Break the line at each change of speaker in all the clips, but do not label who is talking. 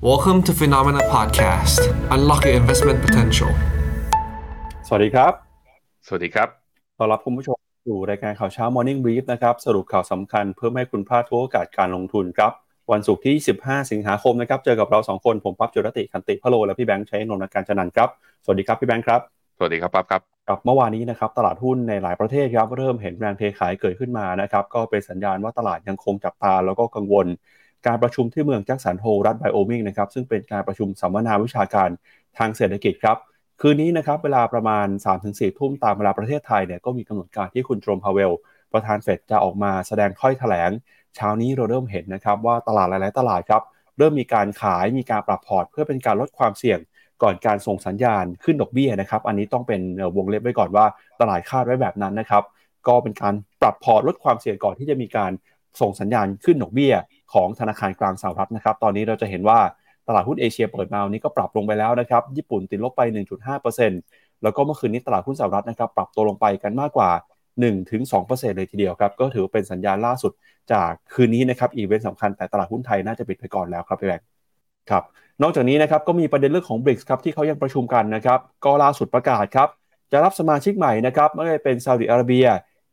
Welcome to Phenomena Podcast. Unlock your investment potential.
สวัสดีครับ
สวัสดีครับ
ต้อนรับคุณผู้ชมสู่รายการข่าวเช้า Morning Brief นะครับ สรุปข่าวสำคัญเพื่อไม่ให้คุณพลาดทุกโอกาสการลงทุนครับ วันศุกร์ที่ 15 สิงหาคมนะครับ เจอกับเรา 2 คน ผมปั๊บจุรติคันติพะโล และพี่แบงค์ใช้นนท์การจันนันท์ครับ สวัสดีครับ พี่แบงค์ครับ
สวัสดีครับปั๊บครับ
ครับเมื่อวานนี้นะครับตลาดหุ้นในหลายประเทศครับเริ่มเห็นแรงเทขายเกิดขึ้นมานะครับก็เป็นสัญญาณว่าตลาดยังคงจับตาแล้วก็กังวล การประชุมที่เมืองแจ็คสันโฮรัฐไบโอมิงนะครับซึ่งเป็นการประชุมสัมมนาวิชาการทางเศรษฐกิจครับ คืนนี้นะครับเวลาประมาณ 3-4 ทุ่มตามเวลาประเทศไทยเนี่ยก็มีกำหนดการที่คุณโจมพาเวล ประธานเฟดจะออกมาแสดงถ้อยแถลง เช้านี้เราเริ่มเห็นนะครับว่าตลาดหลายๆตลาดครับเริ่มมีการขายมีการปรับพอร์ต เพื่อเป็นการลดความเสี่ยงก่อนการส่งสัญญาณขึ้นดอกเบี้ยนะครับ อันนี้ต้องเป็นวงเล็บไว้ก่อนว่าตลาดคาดไว้แบบนั้นนะครับ ก็เป็นการปรับพอร์ตลดความเสี่ยงก่อนที่จะมีการส่งสัญญาณขึ้นดอกเบี้ย ของธนาคารกลางสหรัฐนะครับ ตอนนี้เราจะเห็นว่าตลาดหุ้นเอเชียเปิดมาวันนี้ก็ปรับลงไปแล้วนะครับ ญี่ปุ่นติดลบไป 1.5%แล้วก็เมื่อคืนนี้ตลาดหุ้นสหรัฐนะครับปรับตัวลงไปกันมากกว่า 1-2%เลยทีเดียวครับ ก็ถือเป็นสัญญาณล่าสุดจากคืนนี้นะครับอีเวนต์สำคัญแต่ตลาดหุ้นไทยน่าจะปิดไปก่อนแล้วครับพี่แบงค์ครับนอกจากนี้นะครับก็มีประเด็นเรื่องของ BRICS ครับที่เขายังประชุมกันนะครับก็ล่าสุดประกาศครับจะรับสมาชิกใหม่นะครับไม่ว่าจะเป็นซาอุดิอาระเบีย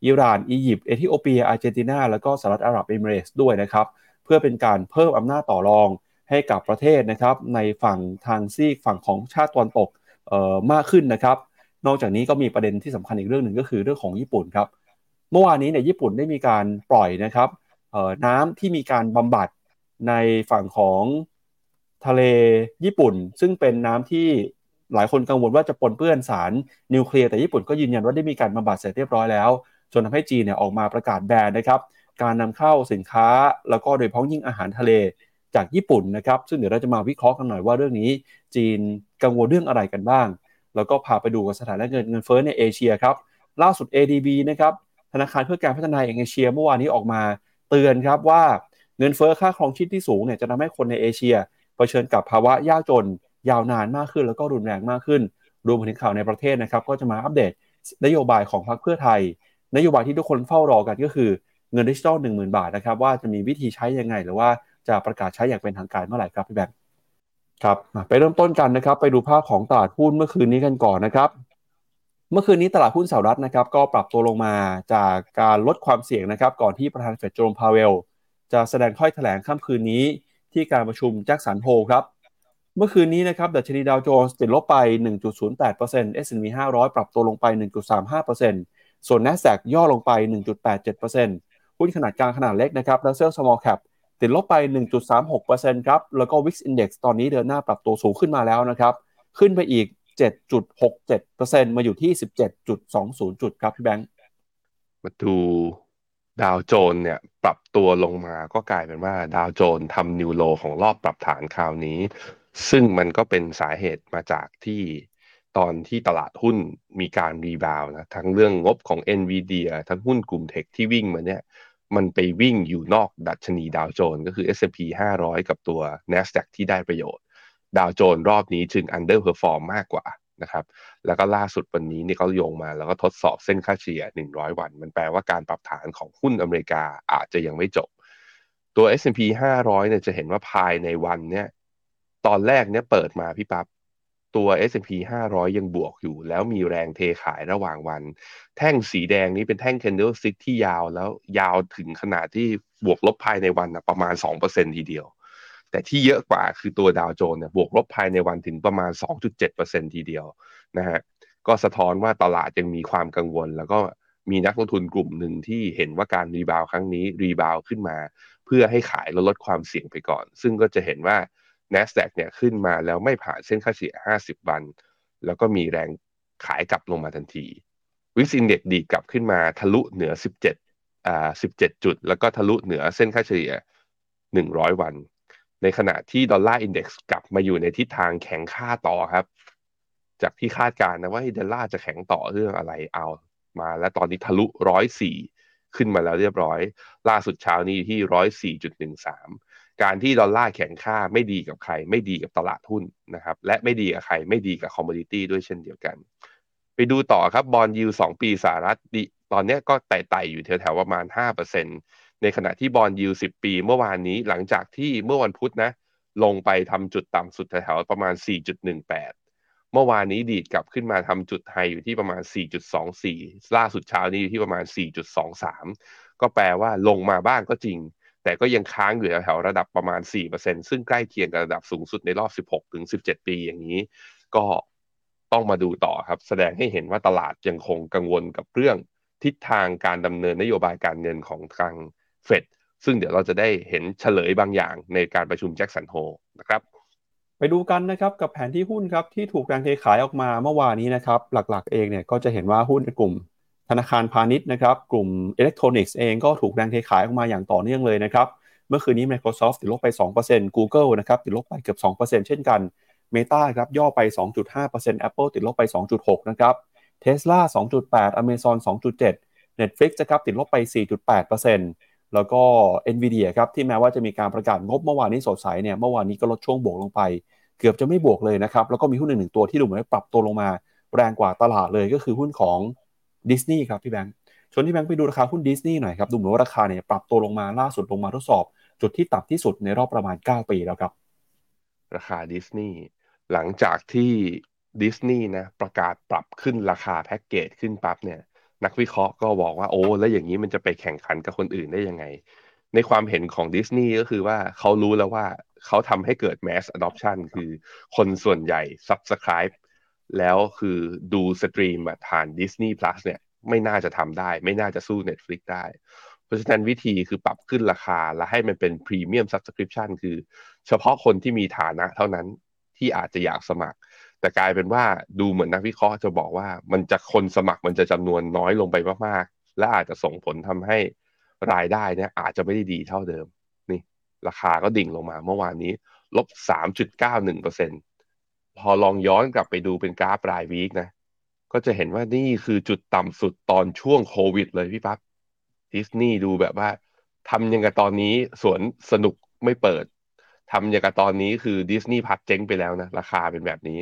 อิหร่าน อียิปต์ เอธิโอเปียอาร์เจนตินา แล้วก็สหรัฐอาหรับเอมิเรตส์ด้วยนะครับ เพื่อเป็นการเพิ่มอำนาจต่อรองให้กับประเทศนะครับในฝั่งทางซีกฝั่งของชาติตะวันตกมากขึ้นนะครับ นอกจากนี้ก็มีประเด็นที่สำคัญอีกเรื่องหนึ่งก็คือเรื่องของญี่ปุ่นครับ เมื่อวานนี้เนี่ยญี่ปุ่นได้มีการปล่อยนะครับน้ำที่มีการบำบัดในฝั่งของทะเลญี่ปุ่น ซึ่งเป็นน้ำที่หลายคนกังวลว่าจะปนเปื้อนสารนิวเคลียร์แต่ญี่ปุ่นก็ยืนยันว่าได้มีการบำบัดเสร็จเรียบร้อยแล้ว จนทำให้จีนเนี่ยออกมาประกาศแบนนะครับ การนำเข้าสินค้า แล้วก็โดยเฉพาะยิ่งอาหารทะเลจากญี่ปุ่นนะครับ ซึ่งเดี๋ยวเราจะมาวิเคราะห์กันหน่อยว่าเรื่องนี้ จีนกังวลเรื่องอะไรกันบ้าง แล้วก็พาไปดูกับสถานการณ์เงินเงินเฟ้อในเอเชียครับล่าสุด ADB นะครับธนาคารเพื่อการพัฒนาแห่งเอเชียเมื่อวานนี้ออกมาเตือนครับว่าเงินเฟ้อค่าครองชีพที่สูงเนี่ยจะทำให้คนในเอเชียเผชิญกับภาวะยากจน ยาวนานมากขึ้น แล้วก็รุนแรงมากขึ้น รวมถึงข่าวในประเทศนะครับ ก็จะมาอัปเดตนโยบายของพรรคเพื่อไทย นโยบายที่ทุกคนเฝ้ารอกันก็คือ เงินดิจิทัล1 0,000บาทนะครับว่าจะมีวิธีใช้ยังไง หรือว่าจะประกาศใช้อย่างเป็นทางการเมื่อไหร่ครับพี่แบงค์ครับไปเริ่มต้นกันนะครับไปดูภาพของตลาดหุ้นเมื่อคืนนี้กันก่อนนะครับเมื่อคืนนี้ตลาดหุ้นสหรัฐนะครับก็ปรับตัวลงมาจากการลดความเสี่ยงนะครับก่อนที่ประธานเฟดโจมพาเวล จะแสดงถ้อยแถลงค่ำคืนนี้ที่การประชุมแจ็คสันโฮครับเมื่อคืนนี้นะครับดัชนีดาวโจนส์ติดลบไป 1.08% S&P 500 ปรับตัวลงไป 1.35%ส่วน NASDAQ ย่อลงไป 1.87% หุ้นขนาดกลางขนาดเล็กนะครับ Russell Small Cap ติดลบไป 1.36%ครับ แล้วก็ Wix Index ตอนนี้เดินหน้าปรับตัวสูงขึ้นมาแล้วนะครับ ขึ้นไปอีก 7.67%มาอยู่ที่ 17.20 จุดครับ พี่แบงค์
มาดูดาวโจนส์เนี่ยปรับตัวลงมาก็กลายเป็นว่าดาวโจนส์ทำ new low ของรอบปรับฐานคราวนี้ ซึ่งมันก็เป็นสาเหตุมาจากที่ตอนที่ตลาดหุ้นมีการ rebound นะทั้งเรื่องงบของ NVIDIA ทั้งหุ้นกลุ่ม tech ที่วิ่งมาเนี่ย มันไปวิ่งอยู่นอกดัชนีดาวโจนส์ก็คือ S&P 500 กับตัว NASDAQ ที่ได้ประโยชน์ ดาวโจนส์รอบนี้จึง underperform มากกว่านะครับแล้วก็ล่าสุดวันนี้นี่เขาโยงมาแล้วก็ทดสอบเส้นค่าเฉลี่ย 100 วัน มันแปลว่าการปรับฐานของหุ้นอเมริกาอาจจะยังไม่จบ ตัว S&P 500 เนี่ยจะเห็นว่าภายในวันเนี่ยตอนแรกเนี่ยเปิดมาพี่ปับ๊บ ตัว S&P 500 ยังบวกอยู่ แล้วมีแรงเทขายระหว่างวัน แท่งสีแดงนี้เป็นแท่ง candlestick ที่ยาวแล้วยาวถึงขนาดที่บวกลบภายในวันนะประมาณ 2%ทีเดียว แต่ที่เยอะกว่าคือตัวดาวโจนส์เนี่ยบวกลบภายในวันถึงประมาณ 2.7%ทีเดียวนะฮะก็สะท้อนว่าตลาดยังมีความกังวล แล้วก็มีนักลงทุนกลุ่มหนึ่งที่เห็นว่าการรีบาวครั้งนี้รีบาวขึ้นมา เพื่อให้ขายแล้วลดความเสี่ยงไปก่อน ซึ่งก็จะเห็นว่า NASDAQ เนี่ยขึ้นมาแล้วไม่ผ่านเส้นค่าเฉลี่ย 50 วัน แล้วก็มีแรงขายกลับลงมาทันทีวิสินเด็กดีกลับขึ้นมาทะลุเหนือ 17อ่า17 จุด แล้วก็ทะลุเหนือเส้นค่าเฉลี่ย 100 วัน ในขณะที่ดอลลาร์อินเด็กซ์กลับมาอยู่ในทิศทางแข็งค่าต่อครับ จากที่คาดการณ์นะว่าดอลลาร์จะแข็งต่อเรื่องอะไรเอามา แล้วตอนนี้ทะลุ104ขึ้นมาแล้วเรียบร้อย ล่าสุดเช้านี้ที่ 104.13 การที่ดอลลาร์แข็งค่าไม่ดีกับใคร ไม่ดีกับตลาดหุ้นนะครับและไม่ดีกับใครไม่ดีกับ commodity ด้วยเช่นเดียวกัน ไปดูต่อครับ bond yield สองปีสหรัฐดีตอนนี้ก็ไต่ๆอยู่แถวๆประมาณ 5%ในขณะที่ bond yield สิบปีเมื่อวานนี้หลังจากที่เมื่อวันพุธนะลงไปทำจุดต่ำสุดแถวๆประมาณ 4.18 เมื่อวานนี้ดีดกลับขึ้นมาทำจุด high อยู่ที่ประมาณ 4.24 ล่าสุดเช้านี้อยู่ที่ประมาณ 4.23 ก็แปลว่าลงมาบ้างก็จริง แต่ก็ยังค้างอยู่แถวระดับประมาณ 4%ซึ่งใกล้เคียงกับระดับสูงสุดในรอบ 16-17 ปีอย่างนี้ ก็ต้องมาดูต่อครับ แสดงให้เห็นว่าตลาดยังคงกังวลกับเรื่องทิศทางการดำเนินนโยบายการเงินของทางเฟดซึ่งเดี๋ยวเราจะได้เห็นเฉลยบางอย่างในการประชุมแจ็คสันโฮนะครับ
ไปดูกันนะครับกับแผนที่หุ้นครับที่ถูกแรงเทขายออกมาเมื่อวานนี้นะครับหลักๆเองเนี่ยก็จะเห็นว่าหุ้นในกลุ่ม ธนาคารพาณิชย์นะครับกลุ่มอิเล็กทรอนิกส์เองก็ถูกแรงเทขายออกมาอย่างต่อเนื่องเลยนะครับเมื่อคืนนี้ Microsoft ติดลบไป 2% Google นะครับติดลบไปเกือบ 2%เช่นกัน Meta ครับย่อไป 2.5% Apple ติดลบไป 2.6 นะครับ Tesla 2.8 Amazon 2.7 Netflix นะครับติดลบไป 4.8%แล้วก็ Nvidia ครับที่แม้ว่าจะมีการประกาศงบเมื่อวานนี้สดใสเนี่ยเมื่อวานนี้ก็ลดช่วงบวกลงไป เกือบจะไม่บวกเลยนะครับแล้วก็มีหุ้นหนึ่งตัวที่ดูเหมือนปรับตัวลงมา แรงกว่าตลาดเลยก็คือหุ้นของ ดิสนีย์ครับพี่แบงค์ชวนที่แบงค์ไปดูราคาหุ้นดิสนีย์หน่อยครับดูเหมือนว่าราคาเนี่ยปรับตัวลงมาล่าสุดลงมาทดสอบ จุดที่ต่ำที่สุดในรอบประมาณ 9 ปีแล้วครับ
ราคาดิสนีย์หลังจากที่ดิสนีย์นะประกาศปรับขึ้นราคาแพ็กเกจขึ้นปั๊บเนี่ย นักวิเคราะห์ก็บอกว่าโอ้แล้วอย่างนี้มันจะไปแข่งขันกับคนอื่นได้ยังไง ในความเห็นของดิสนีย์ก็คือว่าเขารู้แล้วว่าเขาทำให้เกิด mass adoption คือคนส่วนใหญ่ subscribe แล้วคือดูสตรีมผ่าน Disney Plus เนี่ยไม่น่าจะทำได้ ไม่น่าจะสู้ Netflix ได้ เพราะฉะนั้นวิธีคือปรับขึ้นราคาและให้มันเป็น Premium Subscription คือ เฉพาะคนที่มีฐานะเท่านั้นที่อาจจะอยากสมัคร แต่กลายเป็นว่าดูเหมือนนักวิเคราะห์จะบอกว่ามันจะคนสมัครมันจะจำนวนน้อยลงไปมากๆ และอาจจะส่งผลทำให้รายได้เนี่ยอาจจะไม่ได้ดีเท่าเดิม นี่ ราคาก็ดิ่งลงมาเมื่อวานนี้ลบ 3.91% พอลองย้อนกลับไปดูเป็นกราฟรายวีคนะ ก็จะเห็นว่านี่คือจุดต่ำสุดตอนช่วงโควิดเลยพี่ปั๊บดิสนีย์ดูแบบว่าทำยังกับตอนนี้สวนสนุกไม่เปิดทำอย่างกับตอนนี้คือดิสนีย์พัดเจ๊งไปแล้วนะ ราคาเป็นแบบนี้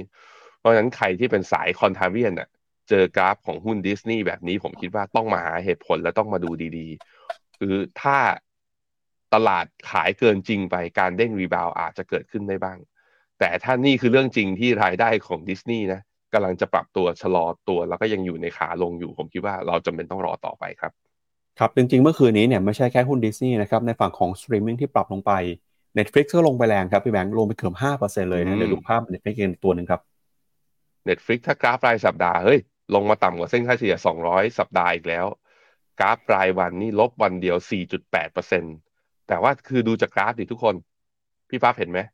เพราะฉะนั้นใครที่เป็นสายคอนทาเวียนอะเจอกราฟของหุ้นดิสนีย์แบบนี้ผมคิดว่าต้องมาหาเหตุผลและต้องมาดูดีๆ คือถ้าตลาดขายเกินจริงไปการเด้ง rebound อาจจะเกิดขึ้นได้บ้าง แต่ถ้านี่คือเรื่องจริงที่รายได้ของดิสนีย์นะกำลังจะปรับตัวชะลอตัวแล้วก็ยังอยู่ในขาลงอยู่ ผมคิดว่าเราจำเป็นต้องรอต่อไปครับ
ครับ จริงๆ เมื่อคืนนี้เนี่ยไม่ใช่แค่หุ้นดิสนีย์นะครับ ในฝั่งของสตรีมมิ่งที่ปรับลงไป Netflix ก็ลงไปแรงครับ พี่แบงค์ลงไปเกือบห้าเปอร์เซ็นต์เลยนะเดี๋ยวดูภาพ Netflix กันตัวหนึ่งครับ
Netflix ถ้ากราฟรายสัปดาห์เฮ้ยลงมาต่ำกว่าเส้นค่าเฉลี่ย 200 สัปดาห์อีกแล้ว กราฟรายวันนี่ลบวันเดียว 4.8%แต่ว่าคือดูจากกราฟดิทุกคน พี่ฟ้าเห็นไหม
ครับ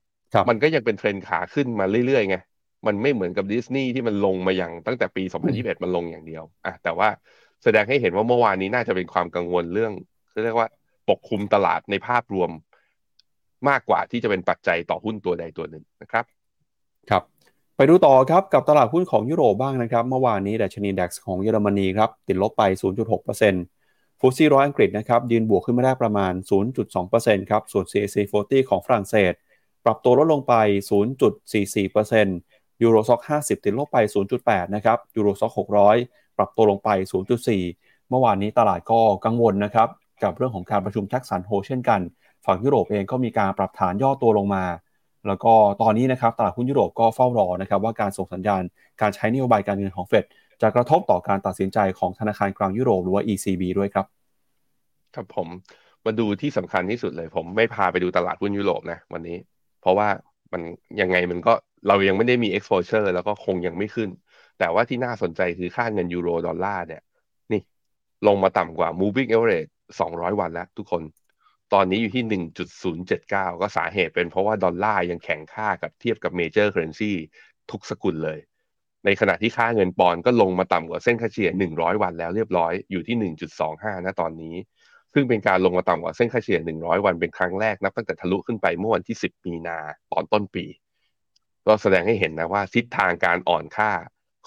มันก็ยังเป็นเทรนขาขึ้นมาเรื่อยๆไงมันไม่เหมือนกับดิสนีย์ที่มันลงมาอย่างตั้งแต่ปี 2021 มันลงอย่างเดียวอะแต่ว่าแสดงให้เห็นว่าเมื่อวานนี้น่าจะเป็นความกังวลเรื่องเรียกว่าปกคลุมตลาดในภาพรวมมากกว่าที่จะเป็นปัจจัยต่อหุ้นตัวใดตัวหนึ่งนะครับ
ครับ ไปดูต่อครับกับตลาดหุ้นของยุโรปบ้างนะครับ เมื่อวานนี้ดัชนี DAX ของเยอรมนีครับติดลบไป 0.6% FTSE ร้อยอังกฤษนะครับยืนบวกขึ้นมาได้ประมาณ 0.2%ครับส่วน CAC 40 ของฝรั่งเศส ปรับตัวลดลงไป 0.44% Euro Stoxx 50 ติดลบไป 0.8 นะครับ Euro Stoxx 600 ปรับตัวลงไป 0.4 เมื่อวานนี้ตลาดก็กังวลนะครับ กับเรื่องของการประชุมแจ็คสันโฮลเช่นกัน ฝั่งยุโรปเองก็มีการปรับฐานย่อตัวลงมา แล้วก็ตอนนี้นะครับตลาดหุ้นยุโรปก็เฝ้ารอนะครับว่าการส่งสัญญาณการใช้นโยบายการเงินของเฟดจะกระทบต่อการตัดสินใจของธนาคารกลางยุโรปหรือว่า ECB ด้วยครับ
ครับผมมาดูที่สำคัญที่สุดเลยผมไม่พาไปดูตลาดหุ้นยุโรปนะวันนี้ เพราะว่ามันยังไงมันก็เรายังไม่ได้มี exposure แล้วก็คงยังไม่ขึ้น แต่ว่าที่น่าสนใจคือค่าเงินยูโรดอลลาร์เนี่ย นี่ลงมาต่ำกว่า moving average 200 วันแล้วทุกคน ตอนนี้อยู่ที่ 1.079 ก็สาเหตุเป็นเพราะว่าดอลลาร์ยังแข็งค่ากับเทียบกับ major currency ทุกสกุลเลย ในขณะที่ค่าเงินปอนด์ก็ลงมาต่ำกว่าเส้นค่าเฉลี่ย 100 วันแล้วเรียบร้อยอยู่ที่ 1.25 นะตอนนี้ ซึ่งเป็นการลงมาต่ำกว่าเส้นค่าเฉลี่ย 100 วันเป็นครั้งแรกนับตั้งแต่ทะลุขึ้นไปเมื่อวันที่ 10 มีนาตอนต้นปี ก็แสดงให้เห็นนะว่าทิศทางการอ่อนค่า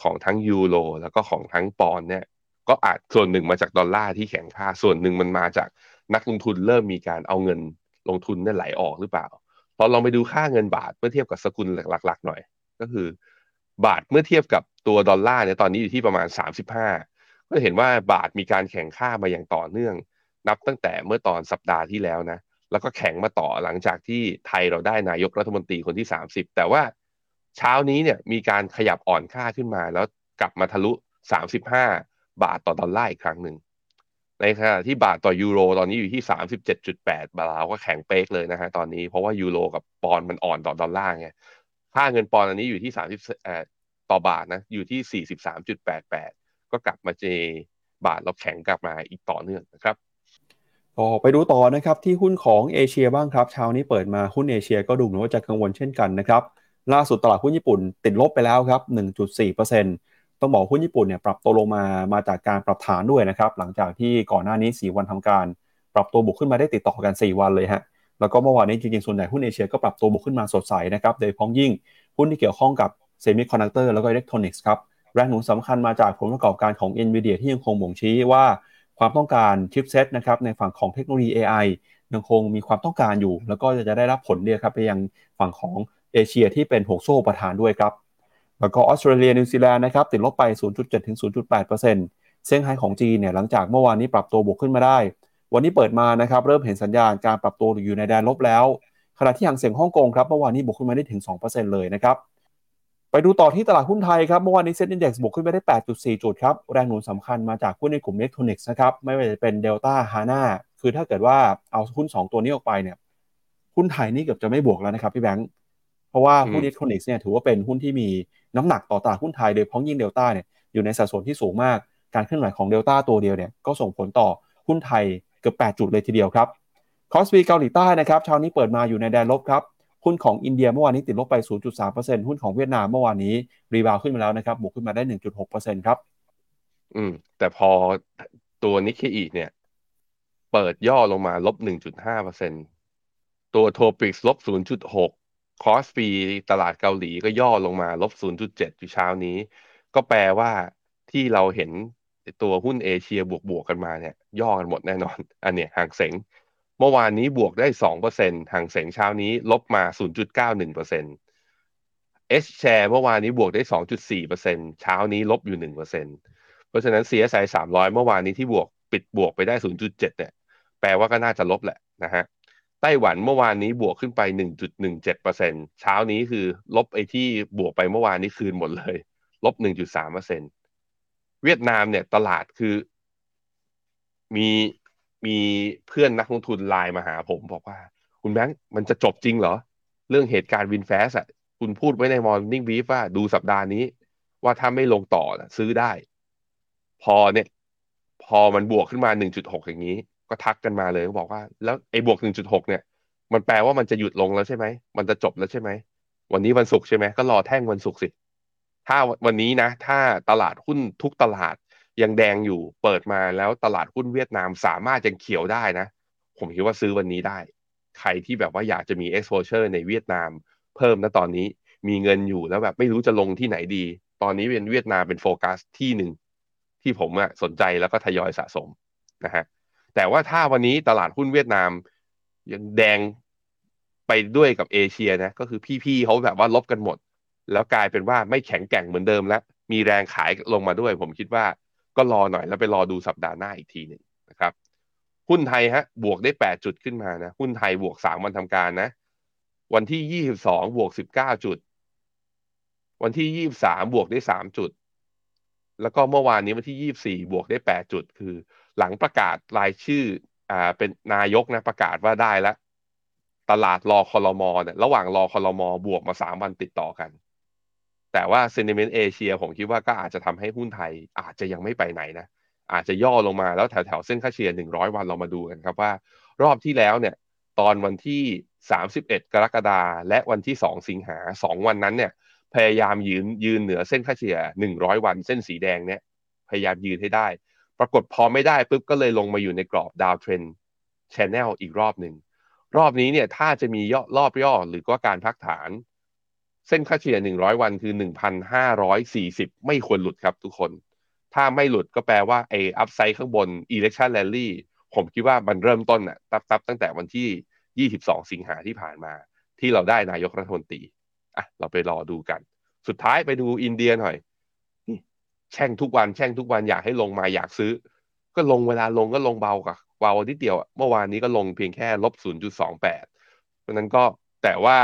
ของทั้งยูโรแล้วก็ของทั้งปอนเนี่ย ก็อาจส่วนหนึ่งมาจากดอลลาร์ที่แข็งค่า ส่วนหนึ่งมันมาจากนักลงทุนเริ่มมีการเอาเงินลงทุนเนี่ยไหลออกหรือเปล่าพอลองไปดูค่าเงินบาทเมื่อเทียบกับสกุลหลัก ๆ หน่อย ก็คือบาทเมื่อเทียบกับตัวดอลลาร์เนี่ยตอนนี้อยู่ที่ประมาณ 35ก็เห็นว่าบาทมีการแข่งค่ามาอย่างต่อเนื่อง นับตั้งแต่เมื่อตอนสัปดาห์ที่แล้วนะ แล้วก็แข็งมาต่อหลังจากที่ไทยเราได้นายกรัฐมนตรีคนที่ 30 แต่ว่าเช้านี้เนี่ยมีการขยับอ่อนค่าขึ้นมา แล้วกลับมาทะลุ 35 บาทต่อดอลลาร์อีกครั้งหนึ่งในขณะที่บาทต่อยูโรตอนนี้อยู่ที่ 37.8 บาทเราก็แข็งเป๊กเลยนะฮะตอนนี้เพราะว่ายูโรกับปอนด์มันอ่อนต่อดอลลาร์ไงค่าเงินปอนด์อันนี้อยู่ที่ 30เอ่อต่อบาทนะอยู่ที่ 43.88 ก็กลับมาเจบาทเราแข็งกลับมาอีกต่อเนื่องนะครับ
ก็ไปดูต่อนะครับที่หุ้นของเอเชียบ้างครับเช้านี้เปิดมาหุ้นเอเชียก็ดูเหมือนว่าจะกังวลเช่นกันนะครับล่าสุดตลาดหุ้นญี่ปุ่นติดลบไปแล้วครับ 1.4%ต้องบอกหุ้นญี่ปุ่นเนี่ยปรับตัวลงมามาจากการปรับฐานด้วยนะครับหลังจากที่ก่อนหน้านี้ 4 วันทำการ ปรับตัวบวกขึ้นมาได้ติดต่อกัน 4 วันเลยฮะแล้วก็เมื่อวานนี้จริงๆส่วนใหญ่หุ้นเอเชียก็ปรับตัวบวกขึ้นมาสดใสนะครับโดยเฉพาะอย่างยิ่งหุ้นที่เกี่ยวข้องกับเซมิคอนดักเตอร์แล้วก็อิเล็กทรอนิกส์ครับแรงหนุนสำคัญมาจากผลประกอบการของ NVIDIA ที่ยังคงบ่งชี้ว่า ความต้องการ chipset นะครับในฝั่งของเทคโนโลยี AI ยังคงมีความต้องการอยู่ แล้วก็จะได้รับผลเดียครับไปยังฝั่งของเอเชียที่เป็นห่วงโซ่อุปทานด้วยครับ แล้วก็ออสเตรเลียนิวซีแลนด์นะครับติดลบไป 0.7 ถึง 0.8%เซี่ยงไฮ้ของจีนเนี่ยหลังจากเมื่อวานนี้ปรับตัวบวกขึ้นมาได้ วันนี้เปิดมานะครับเริ่มเห็นสัญญาณการปรับตัวอยู่ในแดนลบแล้ว ขณะที่ฮั่งเส็งฮ่องกงครับเมื่อวานนี้บวกขึ้นมาได้ถึง 2%เลยนะครับ ไปดูต่อที่ตลาดหุ้นไทยครับเมื่อวานนี้ SET Index บวกขึ้นไปได้ 8.4 จุดครับ แรงหนุนสำคัญมาจากหุ้นในกลุ่มอิเล็กทรอนิกส์นะครับไม่ว่าจะเป็นเดลต้าฮาน่าคือถ้าเกิดว่าเอาหุ้น 2 ตัวนี้ออกไปเนี่ยหุ้นไทยนี่เกือบจะไม่บวกแล้วนะครับพี่แบงค์เพราะว่าหุ้นอิเล็กทรอนิกส์เนี่ยถือว่าเป็นหุ้นที่มีน้ำหนักต่อตลาดหุ้นไทยโดยเฉพาะอย่างยิ่งเดลต้าเนี่ยอยู่ในสัดส่วนที่สูงมากการเคลื่อนไหวของเดลต้าตัวเดียวเนี่ยก็ส่งผลต่อหุ้นไทยเกือบ 8 จุดเลยทีเดียวครับคอสปีเกาหลีใต้นะครับเช้านี้เปิดมาอยู่ในแดนลบครับ หุ้นของอินเดียเมื่อวานนี้ติดลบไป 0.3%หุ้นของเวียดนามเมื่อวานนี้ rebound ขึ้นมาแล้วนะครับบวกขึ้นมาได้ 1.6%ครับ
อืม แต่พอตัวนิกเกอีเนี่ย เปิดย่อลงมาลบ 1.5%ตัว TOPIX ลบ 0.6 KOSPI ตลาดเกาหลีก็ย่อลงมาลบ 0.7อยู่เช้านี้ ก็แปลว่าที่เราเห็นตัวหุ้นเอเชียบวกบวกกันมาเนี่ย ย่อกันหมดแน่นอน อันเนี้ยฮั่งเส็ง เมื่อวานนี้บวกได้สองเปอร์เซ็นต์ฮั่งเส็งเช้านี้ลบมาศูนย์จุดเก้าหนึ่งเปอร์เซ็นต์เอชแชร์เมื่อวานนี้บวกได้สองจุดสี่เปอร์เซ็นต์เช้านี้ลบอยู่หนึ่งเปอร์เซ็นต์เพราะฉะนั้น CSI สามร้อยเมื่อวานนี้ที่บวกปิดบวกไปได้ศูนย์จุดเจ็ดเนี่ยแปลว่าก็น่าจะลบแหละนะฮะไต้หวันเมื่อวานนี้บวกขึ้นไปหนึ่งจุดหนึ่งเจ็ดเปอร์เซ็นเช้านี้คือลบไอ้ที่บวกไปเมื่อวานนี้คืนหมดเลย ลบหนึ่งจุดสามเปอร์เซ็นเวียดนามเนี่ยตลาดคือ มี มีเพื่อนนักลงทุนไลน์มาหาผมบอกว่า คุณแบงค์มันจะจบจริงเหรอ เรื่องเหตุการณ์วินแฟสอะคุณพูดไว้ในมอร์นิ่งวีฟว่าดูสัปดาห์นี้ ว่าถ้าไม่ลงต่อซื้อได้ พอเนี่ย พอมันบวกขึ้นมา 1.6 อย่างนี้ ก็ทักกันมาเลยบอกว่า แล้วไอ้บวก 1.6 เนี่ย มันแปลว่ามันจะหยุดลงแล้วใช่ไหมมันจะจบแล้วใช่ไหมวันนี้วันศุกร์ใช่ไหมก็รอแท่งวันศุกร์สิถ้าวันนี้นะ ถ้าตลาดหุ้นทุกตลาด ยังแดงอยู่เปิดมาแล้วตลาดหุ้นเวียดนามสามารถยังเขียวได้นะ ผมคิดว่าซื้อวันนี้ได้ ใครที่แบบว่าอยากจะมี exposure ในเวียดนาม เพิ่มนะตอนนี้มีเงินอยู่แล้วแบบไม่รู้จะลงที่ไหนดี ตอนนี้เป็นเวียดนามเป็นโฟกัสที่หนึ่งที่ผมอะสนใจแล้วก็ทยอยสะสมนะฮะแต่ว่าถ้าวันนี้ตลาดหุ้นเวียดนามยังแดงไปด้วยกับเอเชียนะ ก็คือพี่ๆเขาแบบว่าลบกันหมด แล้วกลายเป็นว่าไม่แข็งแกร่งเหมือนเดิมแล้ว มีแรงขายลงมาด้วย ผมคิดว่า ก็รอหน่อยแล้วไปรอดูสัปดาห์หน้าอีกทีหนึ่งนะครับหุ้นไทยฮะบวกได้แปดจุดขึ้นมานะหุ้นไทยบวกสามวันทำการนะ วันที่ยี่สิบสองบวกสิบเก้าจุด วันที่ยี่บสามบวกได้สามจุด แล้วก็เมื่อวานนี้วันที่ยี่บสี่บวกได้แปดจุด คือ หลังประกาศรายชื่ออ่าเป็นนายกนะประกาศว่าได้แล้ว ตลาดรอคอรมอเนี่ยระหว่างรอคอรมอบวกมาสามวันติดต่อกัน แต่ว่า sentiment เอเชียผมคิดว่าก็อาจจะทำให้หุ้นไทยอาจจะยังไม่ไปไหนนะ อาจจะย่อลงมาแล้วแถวแถวเส้นค่าเฉลี่ย100 วันเรามาดูกันครับว่า รอบที่แล้วเนี่ยตอนวันที่ 31 กรกฎาและวันที่ 2 สิงหา 2 วันนั้นเนี่ยพยายามยืนยืนเหนือเส้นค่าเฉลี่ย100 วัน เส้นสีแดงเนี่ยพยายามยืนให้ได้ ปรากฏพอไม่ได้ปุ๊บก็เลยลงมาอยู่ในกรอบ downtrend channel อีกรอบหนึ่งรอบนี้เนี่ยถ้าจะมีย่อรอบย่อหรือก็การพักฐาน เส้นค่าเฉลี่ย 100 วันคือ 1,540 ไม่ควรหลุดครับทุกคน ถ้าไม่หลุดก็แปลว่าไอ้อัพไซด์ข้างบน election rally ผมคิดว่ามันเริ่มต้นน่ะตับตับตั้งแต่วันที่ 22 สิงหาที่ผ่านมา ที่เราได้นายกรัฐมนตรีอะเราไปรอดูกัน สุดท้ายไปดูอินเดียหน่อยแช่งทุกวันแช่งทุกวันอยากให้ลงมาอยากซื้อ ก็ลงเวลาลงก็ลงเบากว่าวาวนิดเดียวเมื่อวานนี้ก็ลงเพียงแค่ลบ 0.28เพราะนั้นก็แต่ว่า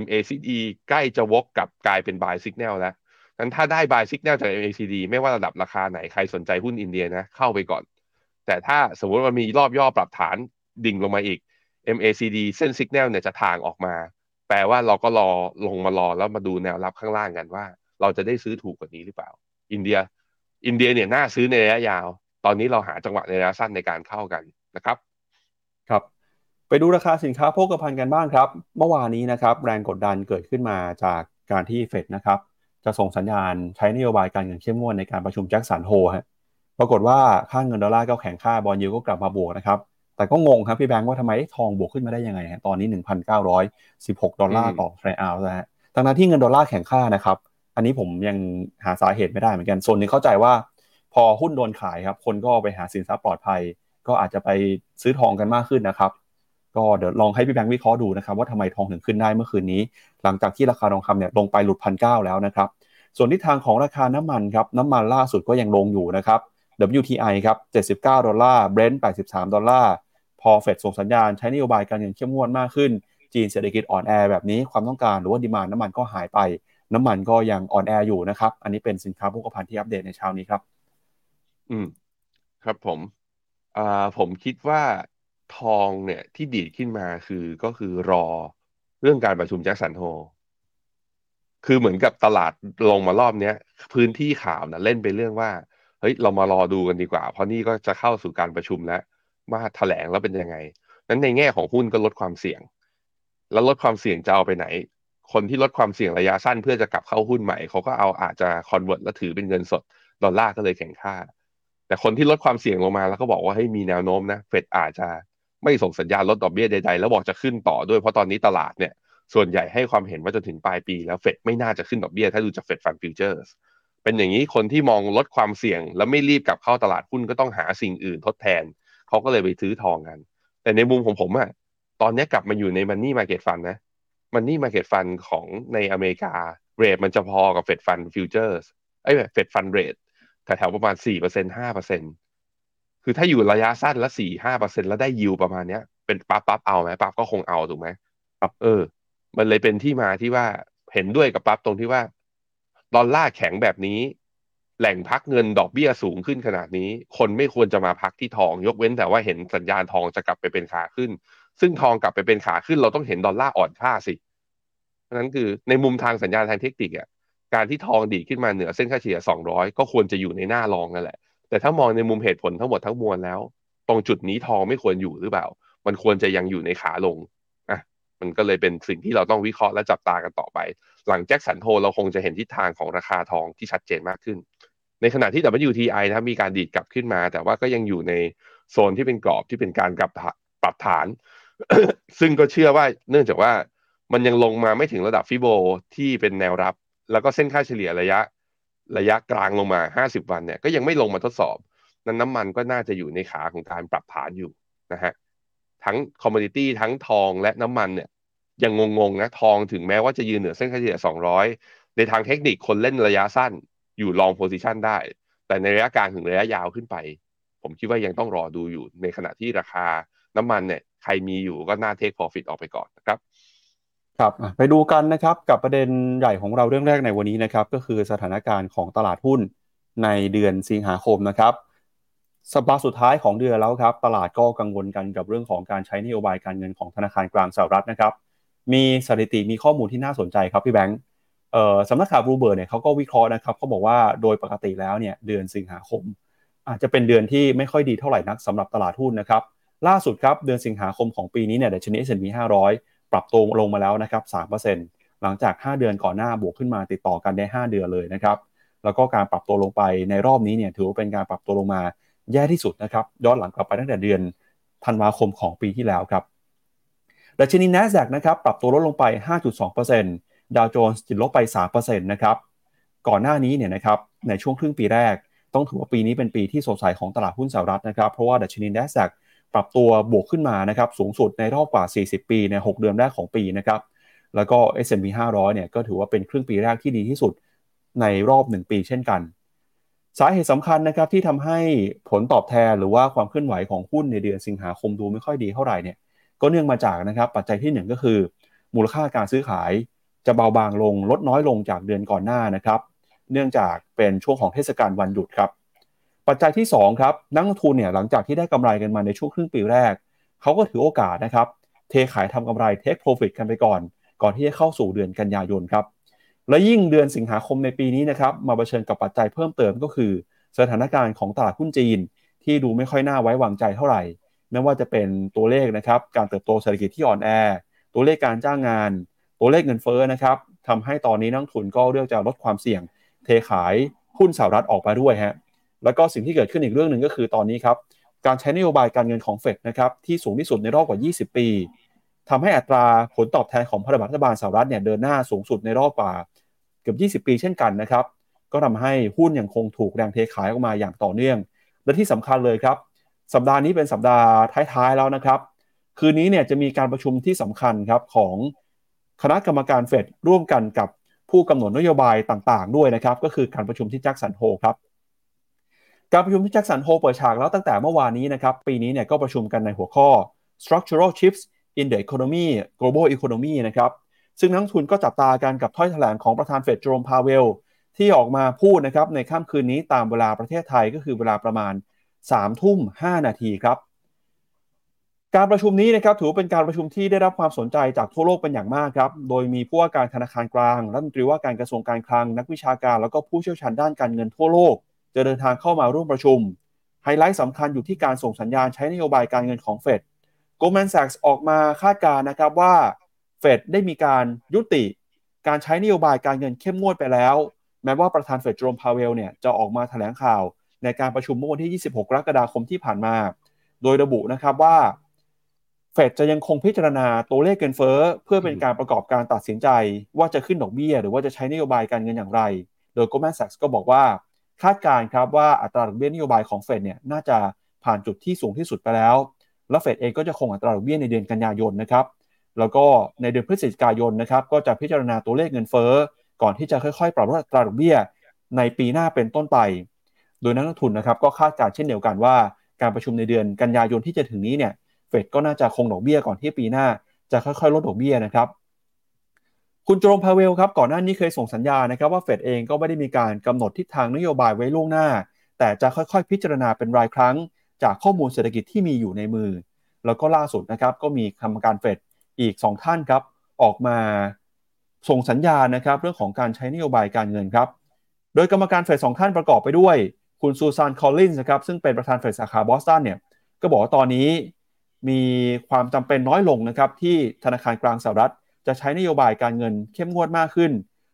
MACD ใกล้จะวกกับกลายเป็น buy signal แล้วนั้นถ้าได้ buy signal จาก MACD ไม่ว่าระดับราคาไหนใครสนใจหุ้นอินเดียนะเข้าไปก่อน แต่ถ้าสมมติว่ามีรอบย่อปรับฐานดิ่งลงมาอีก MACD เส้น signal เนี่ยจะทางออกมา แปลว่าเราก็รอลงมารอแล้วมาดูแนวรับข้างล่างกันว่า เราจะได้ซื้อถูกกว่านี้หรือเปล่า อินเดีย อินเดียเนี่ยน่าซื้อในระยะยาว ตอนนี้เราหาจังหวะในระยะสั้นในการเข้ากันนะครับ
ครับ ไปดูราคาสินค้าโภคภัณฑ์กันบ้างครับ เมื่อวานนี้นะครับแรงกดดันเกิดขึ้นมาจากการที่เฟดนะครับจะส่งสัญญาณใช้นโยบายการเงินเข้มงวดในการประชุมแจ็คสันโฮลฮะปรากฏว่าค่าเงินดอลลาร์ก็แข็งค่า bond yield ก็กลับมาบวกนะครับ แต่ก็งงครับพี่แบงค์ว่าทำไมทองบวกขึ้นมาได้ยังไงฮะตอนนี้ 1,916 ดอลลาร์ต่อ troy ounce นะฮะทั้งนั้นที่เงินดอลลาร์แข็งค่านะครับ อันนี้ผมยังหาสาเหตุไม่ได้เหมือนกันส่วนหนึ่งเข้าใจว่า พอหุ้นโดนขายครับ คนก็ไปหาสินทรัพย์ปลอดภัย ก็อาจจะไปซื้อทองกันมากขึ้นนะครับ ก็เดี๋ยวลองให้พี่แบงค์วิเคราะห์ดูนะครับว่าทำไมทองถึงขึ้นได้เมื่อคืนนี้ หลังจากที่ราคาทองคำเนี่ยลงไปหลุดพันเแล้วนะครับ ส่วนทิศทางของราคาน้ำมันครับน้ำมันล่าสุดก็ยังลงอยู่นะครับ WTI ครับ 79 ดอลลาร์ Brent 83 ดอลลาร์ พอเฟดส่งสัญญาณใช้นโยบายการเงินเข้มงวดมากขึ้น จีนเศรษฐกิจอ่อนแอแบบนี้ความต้องการหรือว่าดีมานน้ำมันก็หายไป น้ำมันก็ยังอ่อนแออยู่นะครับ อันนี้เป็นสินค้าโภคภัณฑ์ที่อัปเดตในเช้านี้ครับ
อืม ครับผมอ่าผมคิดว่า ทองเนี่ยที่ดีดขึ้นมาคือก็คือรอเรื่องการประชุมแจ็คสันโฮคือเหมือนกับตลาดลงมารอบเนี้ย พื้นที่ข่าวนะเล่นไปเรื่องว่า เฮ้ย เรามารอดูกันดีกว่า เพราะนี่ก็จะเข้าสู่การประชุมแล้วว่าแถลงแล้วเป็นยังไง นั้นในแง่ของหุ้นก็ลดความเสี่ยง แล้วลดความเสี่ยงจะเอาไปไหน คนที่ลดความเสี่ยงระยะสั้นเพื่อจะกลับเข้าหุ้นใหม่เขาก็เอาอาจจะ convert แล้วถือเป็นเงินสดดอลลาร์ก็เลยแข็งค่า แต่คนที่ลดความเสี่ยงลงมาแล้วก็บอกว่าให้มีแนวโน้มนะเฟดอาจจะ ไม่ส่งสัญญาณลดดอกเบี้ยใดๆ แล้วบอกจะขึ้นต่อด้วยเพราะตอนนี้ตลาดเนี่ยส่วนใหญ่ให้ความเห็นว่าจนถึงปลายปี แล้วเฟดไม่น่าจะขึ้นดอกเบี้ยถ้าดูจาก Fed Funds Futures เป็นอย่างนี้คนที่มองลดความเสี่ยง แล้วไม่รีบกลับเข้าตลาดหุ้นก็ต้องหาสิ่งอื่นทดแทน เขาก็เลยไปซื้อทองกัน แต่ในมุมของผมอะตอนนี้กลับมาอยู่ในมันนี่มาเก็ตฟันนะมันนี่มาเก็ตฟันของในอเมริกาเรทมันจะพอกับเฟดฟันฟิวเจอร์สไอ้เฟดฟันเรทแถวๆประมาณสี่เปอร์เคือถ้าอยู่ระยะสั้นแล้วสี่ห้าเปอร์เซ็นแล้วได้ยิวประมาณเนี้ยเป็นปั๊บปั๊บเอาไหมปั๊บก็คงเอาถูกไหมครับเออ มันเลยเป็นที่มาที่ว่าเห็นด้วยกับปั๊บตรงที่ว่าดอลลาร์แข็งแบบนี้ แหล่งพักเงินดอกเบี้ยสูงขึ้นขนาดนี้ คนไม่ควรจะมาพักที่ทอง ยกเว้นแต่ว่าเห็นสัญญาณทองจะกลับไปเป็นขาขึ้น ซึ่งทองกลับไปเป็นขาขึ้น เราต้องเห็นดอลลาร์อ่อนค่าสิเพราะนั้นคือในมุมทางสัญญาณทางเทคนิคอะการที่ทองดีขึ้นมาเหนือเส้นค่าเฉลี่ย 200 ก็ควรจะอยู่ในหน้ารองนั่นแหละ แต่ถ้ามองในมุมเหตุผลทั้งหมดทั้งมวลแล้ว ตรงจุดนี้ทองไม่ควรอยู่หรือเปล่า มันควรจะยังอยู่ในขาลงอะมันก็เลยเป็นสิ่งที่เราต้องวิเคราะห์และจับตากันต่อไป หลังแจ็คสันโฮเราคงจะเห็นทิศทางของราคาทองที่ชัดเจนมากขึ้น ในขณะที่ WTI นะครับมีการดีดกลับขึ้นมา แต่ว่าก็ยังอยู่ในโซนที่เป็นกรอบที่เป็นการกลับปรับฐาน ซึ่งก็เชื่อว่าเนื่องจากว่ามันยังลงมาไม่ถึงระดับฟิโบที่เป็นแนวรับ แล้วก็เส้นค่าเฉลี่ยระยะ ระยะกลางลงมา 50 วันเนี่ยก็ยังไม่ลงมาทดสอบ นั้นน้ำมันก็น่าจะอยู่ในขาของการปรับฐานอยู่นะฮะทั้งcommodity ทั้งทองและน้ำมันเนี่ยยังงงๆนะทองถึงแม้ว่าจะยืนเหนือเส้นค่าเฉลี่ย 200 ในทางเทคนิคคนเล่นระยะสั้นอยู่ long position ได้ แต่ในระยะกลางถึงระยะยาวขึ้นไป ผมคิดว่ายังต้องรอดูอยู่ในขณะที่ราคาน้ำมันเนี่ยใครมีอยู่ก็น่าเทค profit ออกไปก่อนนะครับ
ครับไปดูกันนะครับกับประเด็นใหญ่ของเราเรื่องแรกในวันนี้นะครับก็คือสถานการณ์ของตลาดหุ้นในเดือนสิงหาคมนะครับสัปดาห์สุดท้ายของเดือนแล้วครับ ตลาดก็กังวลกันกับเรื่องของการใช้นโยบายการเงินของธนาคารกลางสหรัฐนะครับ มีสถิติมีข้อมูลที่น่าสนใจครับพี่แบงค์สำนักข่าวบลูมเบิร์กเนี่ยเขาก็วิเคราะห์นะครับเขาบอกว่าโดยปกติแล้วเนี่ยเดือนสิงหาคม อาจจะเป็นเดือนที่ไม่ค่อยดีเท่าไหร่นักสำหรับตลาดหุ้นนะครับล่าสุดครับเดือนสิงหาคมของปีนี้เนี่ยดัชนี S&P 500 ปรับตัวลงมาแล้วนะครับ 3%หลังจาก 5 เดือนก่อนหน้าบวกขึ้นมาติดต่อกันได้ 5 เดือนเลยนะครับ แล้วก็การปรับตัวลงไปในรอบนี้เนี่ยถือว่าเป็นการปรับตัวลงมาแย่ที่สุดนะครับ ย้อนหลังกลับไปตั้งแต่เดือนธันวาคมของปีที่แล้วครับดัชนี NASDAQ นะครับปรับตัวลดลงไป 5.2%ดาวโจนส์ติดลบไป 3%นะครับก่อนหน้านี้เนี่ยนะครับในช่วงครึ่งปีแรก ต้องถือว่าปีนี้เป็นปีที่สดใสของตลาดหุ้นสหรัฐนะครับ เพราะว่าดัชนี NASDAQ ปรับตัวบวกขึ้นมานะครับสูงสุดในรอบกว่า 40 ปีใน6เดือนแรกของปีนะครับแล้วก็ S&P 500 เนี่ยก็ถือว่าเป็นครึ่งปีแรกที่ดีที่สุดในรอบ 1 ปีเช่นกัน สาเหตุสำคัญนะครับที่ทำให้ผลตอบแทนหรือว่าความเคลื่อนไหวของหุ้นในเดือนสิงหาคมดูไม่ค่อยดีเท่าไหร่เนี่ยก็เนื่องมาจากนะครับปัจจัยที่ 1 ก็คือ มูลค่าการซื้อขายจะเบาบางลงลดน้อยลงจากเดือนก่อนหน้านะครับ เนื่องจากเป็นช่วงของเทศกาลวันหยุดครับ ปัจจัยที่ 2 ครับ นักลงทุนเนี่ยหลังจากที่ได้กำไรกันมาในช่วงครึ่งปีแรก เขาก็ถือโอกาสนะครับ เทขายทำกำไรเทคโปรฟิตกันไปก่อน ก่อนที่จะเข้าสู่เดือนกันยายนครับ และยิ่งเดือนสิงหาคมในปีนี้นะครับ มาเผชิญกับปัจจัยเพิ่มเติมก็คือ สถานการณ์ของตลาดหุ้นจีน ที่ดูไม่ค่อยน่าไว้วางใจเท่าไหร่ ไม่ว่าจะเป็นตัวเลขนะครับ การเติบโตเศรษฐกิจที่อ่อนแอ ตัวเลขการจ้างงาน ตัวเลขเงินเฟ้อนะครับทำให้ตอนนี้นักทุนก็เลือกจะลดความเสี่ยง เทขายหุ้นสหรัฐออกมาด้วยฮะ แล้วก็สิ่งที่เกิดขึ้นอีกเรื่องหนึ่งก็คือตอนนี้ครับการใช้นโยบายการเงินของเฟดนะครับที่สูงที่สุดในรอบกว่า 20 ปีทำให้อัตราผลตอบแทนของพันธบัตรรัฐบาลสหรัฐเนี่ยเดินหน้าสูงสุดในรอบกว่าเกือบ20 ปีเช่นกันนะครับก็ทำให้หุ้นยังคงถูกแรงเทขายออกมาอย่างต่อเนื่อง และที่สำคัญเลยครับสัปดาห์นี้เป็นสัปดาห์ท้ายๆแล้วนะครับ คืนนี้เนี่ยจะมีการประชุมที่สำคัญครับของคณะกรรมการเฟดร่วมกันกับผู้กำหนดนโยบายต่างๆ ด้วยนะครับ ก็คือการประชุมที่แจ็คสันโฮครับ การประชุมที่แจ็คสันโฮเปิดฉากแล้วตั้งแต่เมื่อวานนี้นะครับ ปีนี้เนี่ยก็ประชุมกันในหัวข้อ structural shifts in the economy global economy นะครับ ซึ่งนักทุนก็จับตากันกับถ้อยแถลงของประธานเฟดโจมพาเวล ที่ออกมาพูดนะครับในค่ำคืนนี้ตามเวลาประเทศไทยก็คือเวลาประมาณ3ทุ่ม5นาทีครับ การประชุมนี้นะครับถือเป็นการประชุมที่ได้รับความสนใจจากทั่วโลกเป็นอย่างมากครับ โดยมีผู้ว่าการธนาคารกลาง รัฐมนตรีว่าการกระทรวงการคลัง นักวิชาการแล้วก็ผู้เชี่ยวชาญด้านการเงินทั่วโลก จะเดินทางเข้ามาร่วมประชุม ไฮไลท์สำคัญอยู่ที่การส่งสัญญาณใช้นโยบายการเงินของเฟด Goldman Sachs ออกมาคาดการณ์นะครับว่าเฟดได้มีการยุติการใช้นโยบายการเงินเข้มงวดไปแล้ว แม้ว่าประธานเฟดโจมพาเวลเนี่ยจะออกมาแถลงข่าว ในการประชุมเมื่อวันที่ 26 กรกฎาคมที่ผ่านมา โดยระบุนะครับว่าเฟดจะยังคงพิจารณาตัวเลขเงินเฟ้อ เพื่อเป็นการประกอบการตัดสินใจ ว่าจะขึ้นดอกเบี้ย หรือว่าจะใช้นโยบายการเงินอย่างไร โดย Goldman Sachs ก็บอกว่า คาดการณ์ครับว่าอัตราดอกเบี้ยนโยบายของเฟดเนี่ยน่าจะผ่านจุดที่สูงที่สุดไปแล้ว และเฟดเองก็จะคงอัตราดอกเบี้ยในเดือนกันยายนนะครับ แล้วก็ในเดือนพฤศจิกายนนะครับ ก็จะพิจารณาตัวเลขเงินเฟ้อ ก่อนที่จะค่อยๆ ปรับลดอัตราดอกเบี้ยในปีหน้าเป็นต้นไป โดยนักลงทุนนะครับก็คาดการณ์เช่นเดียวกันว่า การประชุมในเดือนกันยายนที่จะถึงนี้เนี่ย เฟดก็น่าจะคงดอกเบี้ยก่อนที่ปีหน้าจะค่อยๆ ลดดอกเบี้ยนะครับ คุณโจมพาเวลครับก่อนหน้านี้เคยส่งสัญญาณนะครับว่าเฟดเองก็ไม่ได้มีการกำหนดทิศทางนโยบายไว้ล่วงหน้า แต่จะค่อยๆ พิจารณาเป็นรายครั้ง จากข้อมูลเศรษฐกิจที่มีอยู่ในมือ แล้วก็ล่าสุดนะครับก็มีกรรมการเฟดอีก 2 ท่านครับออกมาส่งสัญญาณนะครับเรื่องของการใช้นโยบายการเงินครับ โดยกรรมการเฟดสองท่านประกอบไปด้วย คุณซูซานคอลลินส์นะครับซึ่งเป็นประธานเฟดสาขาบอสตันเนี่ยก็บอกว่าตอนนี้มีความจำเป็นน้อยลงนะครับที่ธนาคารกลางสหรัฐ จะใช้นโยบายการเงินเข้มงวดมากขึ้น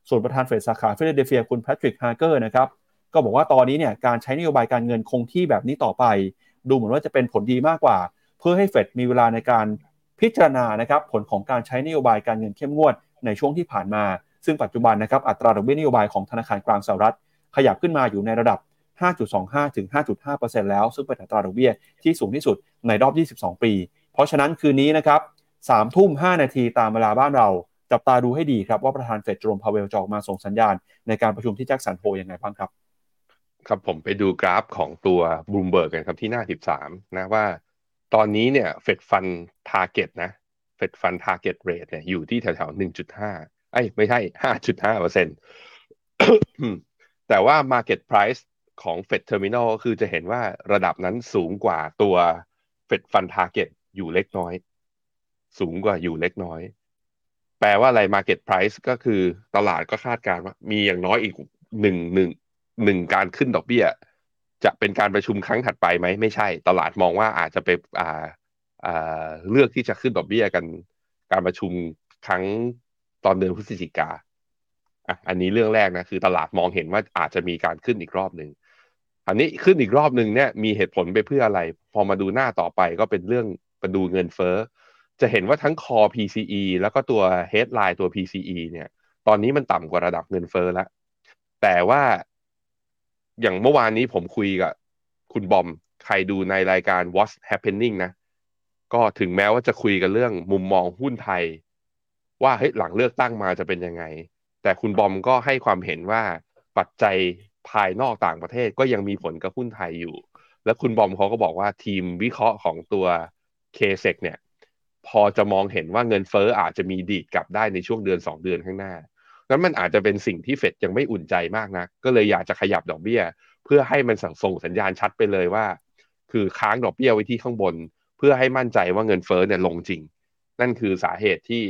ส่วนประธานเฟดสาขาฟิลาเดลเฟียคุณแพทริกฮาร์เกอร์นะครับก็บอกว่าตอนนี้เนี่ยการใช้นโยบายการเงินคงที่แบบนี้ต่อไป ดูเหมือนว่าจะเป็นผลดีมากกว่า เพื่อให้เฟดมีเวลาในการพิจารณานะครับผลของการใช้นโยบายการเงินเข้มงวดในช่วงที่ผ่านมา ซึ่งปัจจุบันนะครับอัตราดอกเบี้ยนโยบายของธนาคารกลางสหรัฐ ขยับขึ้นมาอยู่ในระดับ 5.25 ถึง 5.5%แล้ว ซึ่งเป็นอัตราดอกเบี้ยที่สูงที่สุดในรอบ 22 ปี เพราะฉะนั้นคืนนี้นะครับ 3ทุ่ม 5 นาทีตามเวลาบ้านเรา จับตาดูให้ดีครับว่าประธานเฟดโจมพาเวลจะออกมาส่งสัญญาณ ในการประชุมที่แจ็คสันโฮลยังไงบ้างครับ
ครับผมไปดูกราฟของตัวบลูมเบิร์กกันครับที่หน้า 13 นะว่า ตอนนี้เนี่ย Fed Funds Target นะ Fed Funds Target Rate เนี่ยอยู่ที่แถวๆ1.5ไอ้ไม่ใช่ห้าจุดห้าเปอร์เซ็นต์แต่ว่า Market Price ของ Fed Terminal ก็คือจะเห็นว่าระดับนั้นสูงกว่าตัว Fed Fund Target อยู่เล็กน้อย สูงกว่าอยู่เล็กน้อย แปลว่าอะไร Market Price ก็คือตลาดก็คาดการณ์ว่า มีอย่างน้อยอีกหนึ่งหนึ่งหนึ่งการขึ้นดอกเบี้ย จะเป็นการประชุมครั้งถัดไปไหมไม่ใช่ ตลาดมองว่าอาจจะไปอ่าอ่าเลือกที่จะขึ้นดอกเบี้ยกัน การประชุมครั้งตอนเดือนพฤศจิกาอะอันนี้เรื่องแรกนะคือตลาดมองเห็นว่าอาจจะมีการขึ้นอีกรอบหนึ่งอันนี้ขึ้นอีกรอบหนึ่งเนี่ยมีเหตุผลไปเพื่ออะไร พอมาดูหน้าต่อไปก็เป็นเรื่องมาดูเงินเฟ้อ จะเห็นว่าทั้ง core PCE แล้วก็ตัว headline ตัว PCE เนี่ย ตอนนี้มันต่ำกว่าระดับเงินเฟ้อแล้ว แต่ว่าอย่างเมื่อวานนี้ผมคุยกับคุณบอม ใครดูในรายการ What's Happening นะ ก็ถึงแม้ว่าจะคุยกันเรื่องมุมมองหุ้นไทย ว่าเฮ้ยหลังเลือกตั้งมาจะเป็นยังไง แต่คุณบอมก็ให้ความเห็นว่าปัจจัยภายนอกต่างประเทศก็ยังมีผลกับหุ้นไทยอยู่ แล้วคุณบอมเขาก็บอกว่าทีมวิเคราะห์ของตัวเคเซกเนี่ย พอจะมองเห็นว่าเงินเฟ้ออาจจะมีดีดกลับได้ในช่วงเดือน 2 เดือนข้างหน้านั้นมันอาจจะเป็นสิ่งที่เฟดยังไม่อุ่นใจมากนะก็เลยอยากจะขยับดอกเบี้ย เพื่อให้มันส่งสัญญาณชัดไปเลยว่า คือค้างดอกเบี้ยไว้ที่ข้างบน เพื่อให้มั่นใจว่าเงินเฟ้อเนี่ยลงจริง นั่นคือสาเหตุที่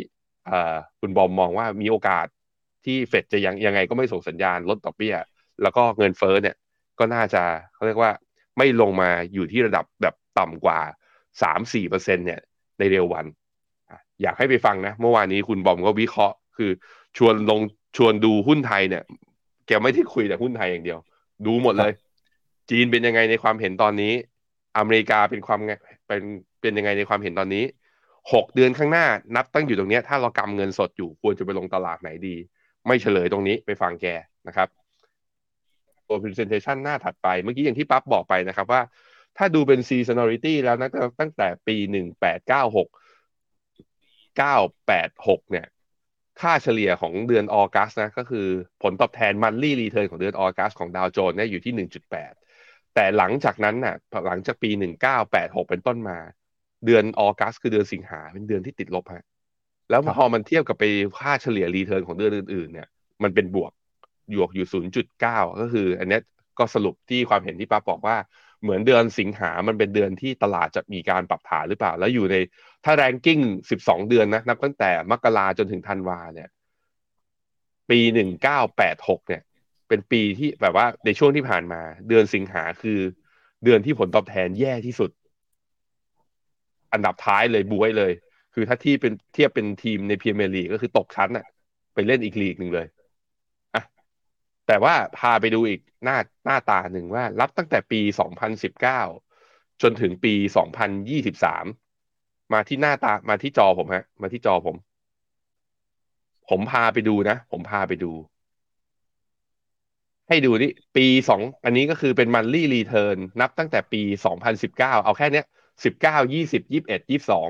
คุณบอมมองว่ามีโอกาสที่เฟดจะยังยังไงก็ไม่ส่งสัญญาณลดดอกเบี้ย แล้วก็เงินเฟ้อเนี่ยก็น่าจะเขาเรียกว่าไม่ลงมาอยู่ที่ระดับแบบต่ำกว่าสามสี่เปอร์เซ็นเนี่ย ในเร็ววัน อยากให้ไปฟังนะ เมื่อวานนี้คุณบอมก็วิเคราะห์ คือชวนลงชวนดูหุ้นไทยเนี่ย แกไม่ได้คุยแต่หุ้นไทยอย่างเดียว ดูหมดเลย จีนเป็นยังไงในความเห็นตอนนี้ อเมริกาเป็นความเป็นเป็นยังไงในความเห็นตอนนี้หกเดือนข้างหน้านับตั้งอยู่ตรงนี้ถ้าเรากำเงินสดอยู่ควรจะไปลงตลาดไหนดี ไม่เฉลยตรงนี้ไปฟังแกนะครับตัว presentation หน้าถัดไปเมื่อกี้อย่างที่ปั๊บบอกไปนะครับว่า ถ้าดูเป็น seasonality แล้วนะตั้งแต่ปีหนึ่งแปดเก้าหกเก้าแปดหกเนี่ย ค่าเฉลี่ยของเดือน August นะ ก็คือผลตอบแทน monthly return ของเดือน August ของดาวโจนส์เนี่ยอยู่ที่หนึ่งจุดแปดแต่หลังจากนั้นน่ะ หลังจากปีหนึ่งเก้าแปดหกเป็นต้นมา เดือน August คือเดือนสิงหาเป็นเดือนที่ติดลบฮะแล้วพอมันเทียบกับไปค่าเฉลี่ย return ของเดือนอื่นๆเนี่ย มันเป็นบวกหยวกอยู่ 0.9 ก็คือ อันนี้ก็สรุปที่ความเห็นที่ป้าบอกว่า เหมือนเดือนสิงหามันเป็นเดือนที่ตลาดจะมีการปรับฐานหรือเปล่า แล้วอยู่ในถ้าแรงกิ้ง12เดือนนะนับตั้งแต่มกราจนถึงธันวาเนี่ย ปี1986เนี่ย เป็นปีที่แบบว่าในช่วงที่ผ่านมา เดือนสิงหาคือ เดือนที่ผลตอบแทนแย่ที่สุด อันดับท้ายเลยบวยเลย คือถ้าที่เป็นเทียบเป็นทีมในพรีเมียร์ลีกก็คือตกชั้นอะไปเล่นอีกลีกหนึ่งเลย แต่ว่าพาไปดูอีกหน้าหน้าตาหนึ่งว่า รับตั้งแต่ปีสองพันสิบเก้าจนถึงปีสองพันยี่สิบสามมาที่หน้าตามาที่จอผมฮะ มาที่จอผม ผมพาไปดูนะ ผมพาไปดู ให้ดูนี่ปีสองอันนี้ก็คือเป็นมันลี่รีเทิร์นนับตั้งแต่ปีสองพันสิบเก้าเอาแค่เนี้ยสิบเก้ายี่สิบยี่บเอ็ดยี่สอง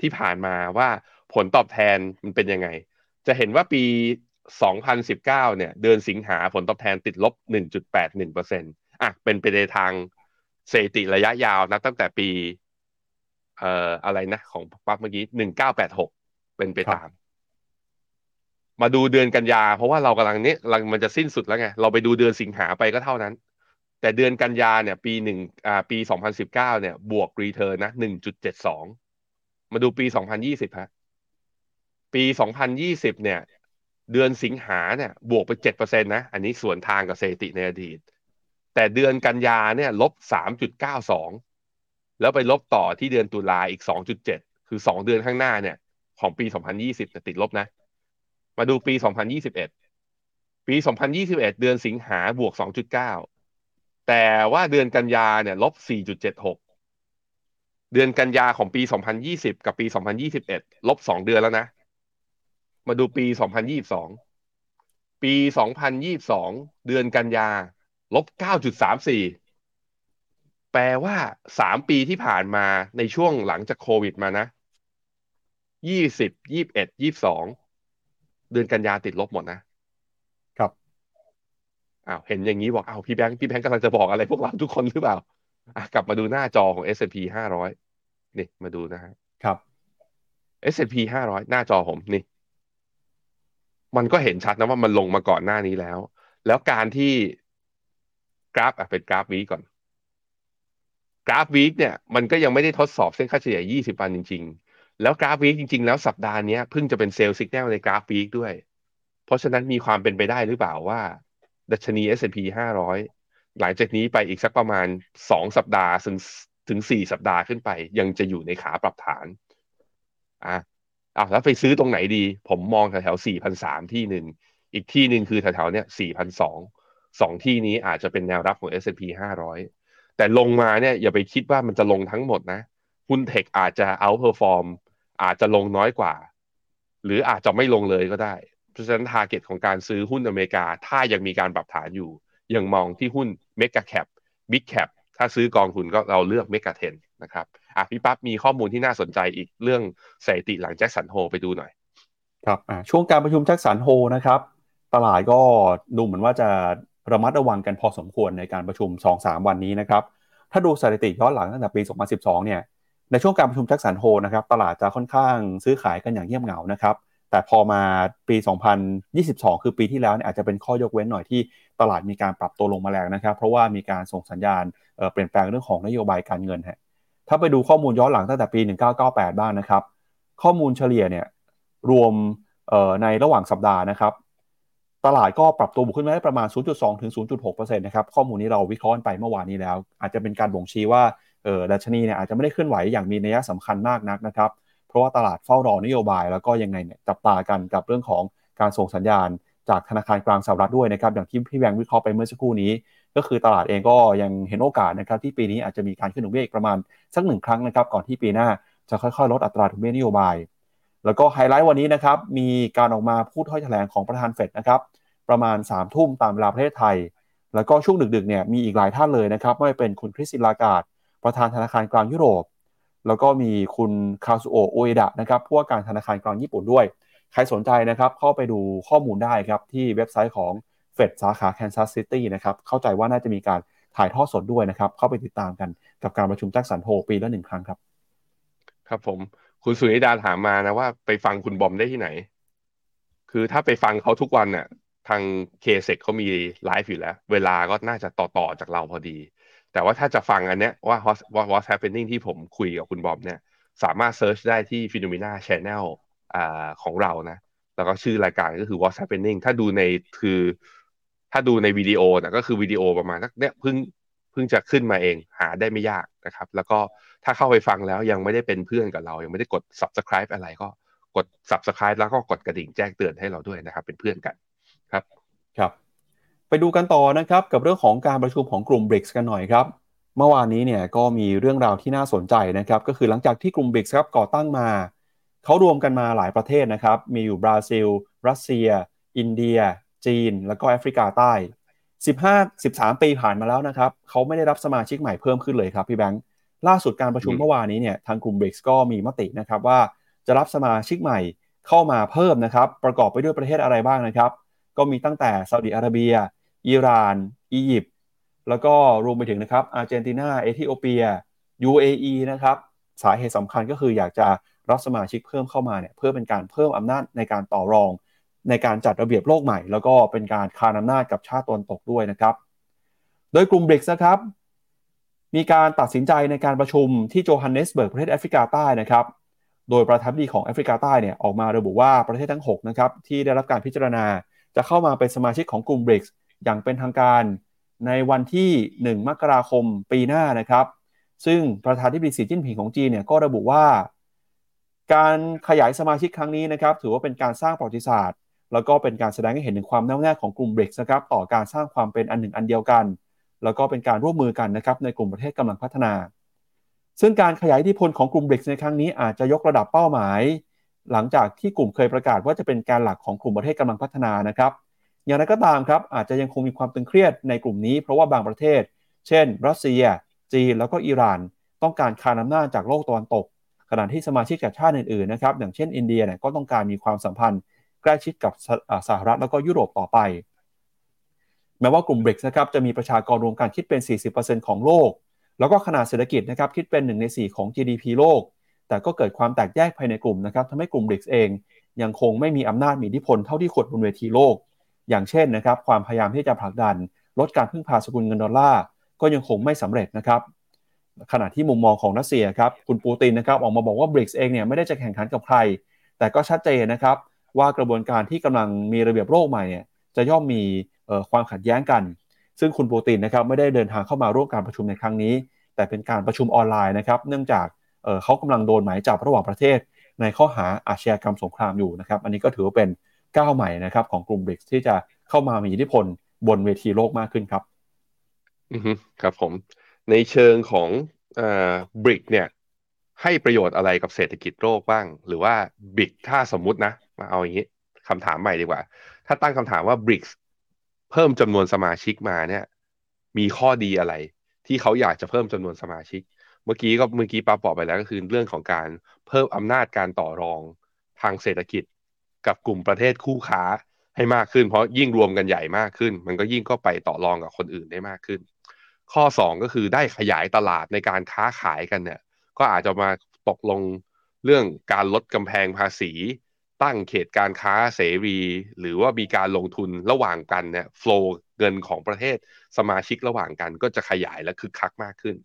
ที่ผ่านมาว่าผลตอบแทนมันเป็นยังไง จะเห็นว่าปี สองพันสิบเก้าเนี่ยเดือนสิงหาผลตอบแทนติดลบหนึ่งจุดแปดหนึ่งเปอร์เซ็นต์อะเป็นไปในทางเศรษฐิระยะยาวนะตั้งแต่ปี เอ่ออะไรนะ ของปั๊บเมื่อกี้หนึ่งเก้าแปดหกเป็นไปตาม มาดูเดือนกันยา เพราะว่าเรากำลังนี้กำลังมันจะสิ้นสุดแล้วไง เราไปดูเดือนสิงหาไปก็เท่านั้น แต่เดือนกันยาเนี่ย ปีหนึ่งอ่าปีสองพันสิบเก้าเนี่ย บวกรีเทิร์นนะหนึ่งจุดเจ็ดสองมาดูปีสองพันยี่สิบฮะปีสองพันยี่สิบเนี่ย เดือนสิงหาเนี่ยบวกไปเจ็ดเปอร์เซ็นตนะอันนี้ส่วนทางกับเศรษฐิในอดีต แต่เดือนกันยาเนี่ยลบสามจุดเก้าสองแล้วไปลบต่อที่เดือนตุลาอีกสองจุดเจ็ดคือสองเดือนข้างหน้าเนี่ย ของปีสองพันยี่สิบติดลบนะ มาดูปีสองพันยี่สิบเอ็ดปีสองพันยี่สิบเอ็ดเดือนสิงหาบวกสองจุดเก้าแต่ว่าเดือนกันยาเนี่ยลบ4.76เดือนกันยาของปี 2020 กับปี 2021 ลบ 2 เดือนแล้วนะ มาดูปี 2022 ปี 2022 เดือนกันยาลบ 9.34 แปลว่า 3 ปีที่ผ่านมาในช่วงหลังจากโควิดมานะ 20 21 22 เดือนกันยาติดลบหมดนะอ้าวเห็นอย่างนี้บอกอ้าวพี่แบงค์พี่แบงค์กำลังจะบอกอะไรพวกเราทุกคนหรือเปล่าอะกลับมาดูหน้าจอของ S&P ห้าร้อยนี่มาดูนะฮะ
ครับ
S&P ห้าร้อยหน้าจอผมนี่ มันก็เห็นชัดนะว่ามันลงมาก่อนหน้านี้แล้ว แล้วการที่กราฟอะเป็นกราฟ week ก่อน กราฟ week เนี่ยมันก็ยังไม่ได้ทดสอบเส้นค่าเฉลี่ย 20 วันจริง ๆ แล้วกราฟ week จริง ๆ แล้วสัปดาห์นี้เพิ่งจะเป็น sell signal ในกราฟ week ด้วย เพราะฉะนั้นมีความเป็นไปได้หรือเปล่าว่า ดัชนี S&P 500 หลังจากนี้ไปอีกสักประมาณ 2 สัปดาห์ถึงถึง 4 สัปดาห์ขึ้นไป ยังจะอยู่ในขาปรับฐานอะ อะแล้วไปซื้อตรงไหนดี ผมมองแถวแถว4,003ที่หนึ่ง อีกที่หนึ่งคือแถวแถวเนี้ย4,002สองที่นี้อาจจะเป็นแนวรับของ S&P 500 แต่ลงมาเนี่ยอย่าไปคิดว่ามันจะลงทั้งหมดนะหุ้น tech อาจจะ outperform อาจจะลงน้อยกว่า หรืออาจจะไม่ลงเลยก็ได้ เพราะฉะนั้น target ของการซื้อหุ้นอเมริกา ถ้ายังมีการปรับฐานอยู่ ยังมองที่หุ้น mega cap big cap ถ้าซื้อกองทุนก็เราเลือก Mega 10 นะครับ อะพี่ปั๊บมีข้อมูลที่น่าสนใจอีกเรื่องสถิติหลังแจ็คสันโฮลไปดูหน่อย
ครับอ่าช่วงการประชุมแจ็คสันโฮลนะครับ ตลาดก็ดูเหมือนว่าจะระมัดระวังกันพอสมควรในการประชุม 2-3 วันนี้นะครับ ถ้าดูสถิติย้อนหลังตั้งแต่ปี 2012 เนี่ยในช่วงการประชุมแจ็คสันโฮนะครับตลาดจะค่อนข้างซื้อขายกันอย่างเงียบเหงานะครับแต่พอมาปี 2022 คือปีที่แล้วเนี่ยอาจจะเป็นข้อยกเว้นหน่อยที่ตลาดมีการปรับตัวลงมาแรงนะครับ เพราะว่ามีการส่งสัญญาณเปลี่ยนแปลงเรื่องของนโยบายการเงินฮะ ถ้าไปดูข้อมูลย้อนหลังตั้งแต่ปี 1998 บ้างนะครับ ข้อมูลเฉลี่ยเนี่ยรวมในระหว่างสัปดาห์นะครับ ตลาดก็ปรับตัวบวกขึ้นมาได้ประมาณ 0.2 ถึง 0.6%นะครับ ข้อมูลนี้เราวิเคราะห์ไปเมื่อวานนี้แล้ว อาจจะเป็นการบ่งชี้ว่าดัชนีเนี่ยอาจจะไม่ได้เคลื่อนไหวอย่างมีนัยสำคัญมากนักนะครับ เพราะว่าตลาดเฝ้ารอนโยบาย แล้วก็ยังไงเนี่ยจับตากันกับเรื่องของการส่งสัญญาณจากธนาคารกลางสหรัฐด้วยนะครับ อย่างที่พี่แบงค์วิเคราะห์ไปเมื่อสักครู่นี้ ก็คือตลาดเองก็ยังเห็นโอกาสนะครับที่ปีนี้อาจจะมีการขึ้นดอกเบี้ยประมาณสักหนึ่งครั้งนะครับก่อนที่ปีหน้าจะค่อยๆ ลดอัตราดอกเบี้ยนโยบาย แล้วก็ไฮไลท์วันนี้นะครับมีการออกมาพูดถ้อยแถลงของประธานเฟดนะครับประมาณสามทุ่มตามเวลาประเทศไทย แล้วก็ช่วงดึกๆเนี่ยมีอีกหลายท่านเลยนะครับไม่ว่าเป็นคุณคริสตินลาการ์ดประธานธนาคารกลางยุโรป แล้วก็มีคุณคาซูโอะอุเอดะนะครับผู้ว่าการธนาคารกลางญี่ปุ่นด้วย ใครสนใจนะครับเข้าไปดูข้อมูลได้ครับที่เว็บไซต์ของ เฟดสาขาแคนซัสซิตี้นะครับเข้าใจว่าน่าจะมีการถ่ายทอดสดด้วยนะครับ เข้าไปติดตามกันกับการประชุมแจ็คสันโฮลปีละหนึ่งครั้งครับ
ครับผม คุณสุนิดาถามมานะว่าไปฟังคุณบอมได้ที่ไหน คือถ้าไปฟังเขาทุกวันเนี่ยทาง KSec เขามีไลฟ์อยู่แล้ว เวลาก็น่าจะต่อต่อจากเราพอดี แต่ว่าถ้าจะฟังอันเนี้ยว่า what what's happening ที่ผมคุยกับคุณบอมเนี่ย สามารถ search ได้ที่ Phenomena Channel อ่าของเรานะ แล้วก็ชื่อรายการก็คือ what's happening ถ้าดูในคือ ถ้าดูในวิดีโอนะก็คือวิดีโอประมาณนี้เนี้ยเพิ่งเพิ่งจะขึ้นมาเองหาได้ไม่ยากนะครับ แล้วก็ถ้าเข้าไปฟังแล้วยังไม่ได้เป็นเพื่อนกับเรา ยังไม่ได้กด subscribe อะไรก็กด subscribe แล้วก็กดกระดิ่งแจ้งเตือนให้เราด้วยนะครับ เป็นเพื่อนกันครับ
ครับ ไปดูกันต่อนะครับกับเรื่องของการประชุมของกลุ่ม BRICS กันหน่อยครับ เมื่อวานนี้เนี่ยก็มีเรื่องราวที่น่าสนใจนะครับ ก็คือหลังจากที่กลุ่ม BRICS ครับก่อตั้งมาเขารวมกันมาหลายประเทศนะครับ มีอยู่บราซิล รัสเซีย อินเดีย จีน แล้วก็แอฟริกาใต้ 15 13 ปีผ่านมาแล้วนะครับเขาไม่ได้รับสมาชิกใหม่เพิ่มขึ้นเลยครับพี่แบงค์ล่าสุดการประชุมเมื่อวานนี้เนี่ยทางกลุ่ม BRICS ก็มีมตินะครับว่าจะรับสมาชิกใหม่เข้ามาเพิ่มนะครับ ประกอบไปด้วยประเทศอะไรบ้างนะครับ ก็มีตั้งแต่ซาอุดิอาระเบีย อิหร่าน อียิปต์แล้วก็รวมไปถึงนะครับอาร์เจนตินาเอธิโอเปีย UAE นะครับสาเหตุสำคัญก็คืออยากจะรับสมาชิกเพิ่มเข้ามาเนี่ยเพื่อเป็นการเพิ่มอำนาจในการต่อรอง ในการจัดระเบียบโลกใหม่ แล้วก็เป็นการคานอำนาจกับชาติตะวันตกด้วยนะครับ โดยกลุ่มบริกส์นะครับ มีการตัดสินใจในการประชุมที่โจฮันเนสเบิร์กประเทศแอฟริกาใต้นะครับ โดยประธานาธิบดีของแอฟริกาใต้เนี่ยออกมาระบุว่าประเทศทั้ง6นะครับที่ได้รับการพิจารณาจะเข้ามาเป็นสมาชิกของกลุ่มบริกส์อย่างเป็นทางการในวันที่ 1 มกราคมปีหน้านะครับ ซึ่งประธานาธิบดีสีจิ้นผิงของจีนเนี่ยก็ระบุว่า การขยายสมาชิกครั้งนี้นะครับ ถือว่าเป็นการสร้างประวัติศาสตร์ แล้วก็เป็นการแสดงให้เห็นถึงความแน่วแน่ของกลุ่มเบรกนะครับต่อการสร้างความเป็นอันหนึ่งอันเดียวกัน แล้วก็เป็นการร่วมมือกันนะครับในกลุ่มประเทศกำลังพัฒนา ซึ่งการขยายอิทธิพลของกลุ่มเบรกในครั้งนี้อาจจะยกระดับเป้าหมาย หลังจากที่กลุ่มเคยประกาศว่าจะเป็นการหลักของกลุ่มประเทศกำลังพัฒนานะครับอย่างไรก็ตามครับอาจจะยังคงมีความตึงเครียดในกลุ่มนี้เพราะว่าบางประเทศ เช่น รัสเซีย จีนแล้วก็อิหร่าน ต้องการคานอำนาจจากโลกตะวันตกขณะที่สมาชิกจากชาติอื่นๆนะครับอย่างเช่นอินเดียเนี่ยก็ต้องการมีความสัมพันธ์ ใกล้ชิดกับสหรัฐแล้วก็ยุโรปต่อไป แม้ว่ากลุ่มเบรกนะครับจะมีประชากรรวมกันคิดเป็น 40%ของโลก แล้วก็ขนาดเศรษฐกิจนะครับคิดเป็น1ใน4 ของ GDP โลก แต่ก็เกิดความแตกแยกภายในกลุ่มนะครับทำให้กลุ่มเบรกเอง ยังคงไม่มีอำนาจมีอิทธิพลเท่าที่ควรบนเวทีโลก อย่างเช่นนะครับความพยายามที่จะผลักดัน ลดการพึ่งพาสกุลเงินดอลลาร์ก็ยังคงไม่สำเร็จนะครับขณะที่มุมมองของรัสเซียครับคุณปูตินนะครับออกมาบอกว่าเบรกเองเนี่ยไม่ได้จะแข่งขันกับใคร แต่ก็ชัดเจนนะครับ ว่ากระบวนการที่กำลังมีระเบียบโลกใหม่เนี่ยจะย่อมมีความขัดแย้งกัน ซึ่งคุณปูตินนะครับไม่ได้เดินทางเข้ามาร่วมการประชุมในครั้งนี้ แต่เป็นการประชุมออนไลน์นะครับ เนื่องจากเขากำลังโดนหมายจับระหว่างประเทศ ในข้อหาอาชญากรรมสงครามอยู่นะครับ อันนี้ก็ถือว่าเป็นก้าวใหม่นะครับของกลุ่มบริกที่จะเข้ามามีอิทธิพลบนเวทีโลกมากขึ้นครับ
อืครับผม ในเชิงของบริกเนี่ย ให้ประโยชน์อะไรกับเศรษฐกิจโลกบ้าง หรือว่าบิกถ้าสมมุตินะ มาเอาอย่างนี้คำถามใหม่ดีกว่า ถ้าตั้งคำถามว่า BRICS เพิ่มจำนวนสมาชิกมาเนี่ย มีข้อดีอะไร ที่เขาอยากจะเพิ่มจำนวนสมาชิก เมื่อกี้ก็เมื่อกี้ปาบอกไปแล้วก็คือเรื่องของการเพิ่มอำนาจการต่อรองทางเศรษฐกิจ กับกลุ่มประเทศคู่ค้าให้มากขึ้น เพราะยิ่งรวมกันใหญ่มากขึ้น มันก็ยิ่งก็ไปต่อรองกับคนอื่นได้มากขึ้น ข้อ 2 ก็คือได้ขยายตลาดในการค้าขายกันเนี่ย ก็อาจจะมาตกลงเรื่องการลดกำแพงภาษี ตั้งเขตการค้าเสรี หรือว่ามีการลงทุนระหว่างกันเนี่ยโฟล์เงินของประเทศสมาชิกระหว่างกันก็จะขยายและคึกคักมากขึ้น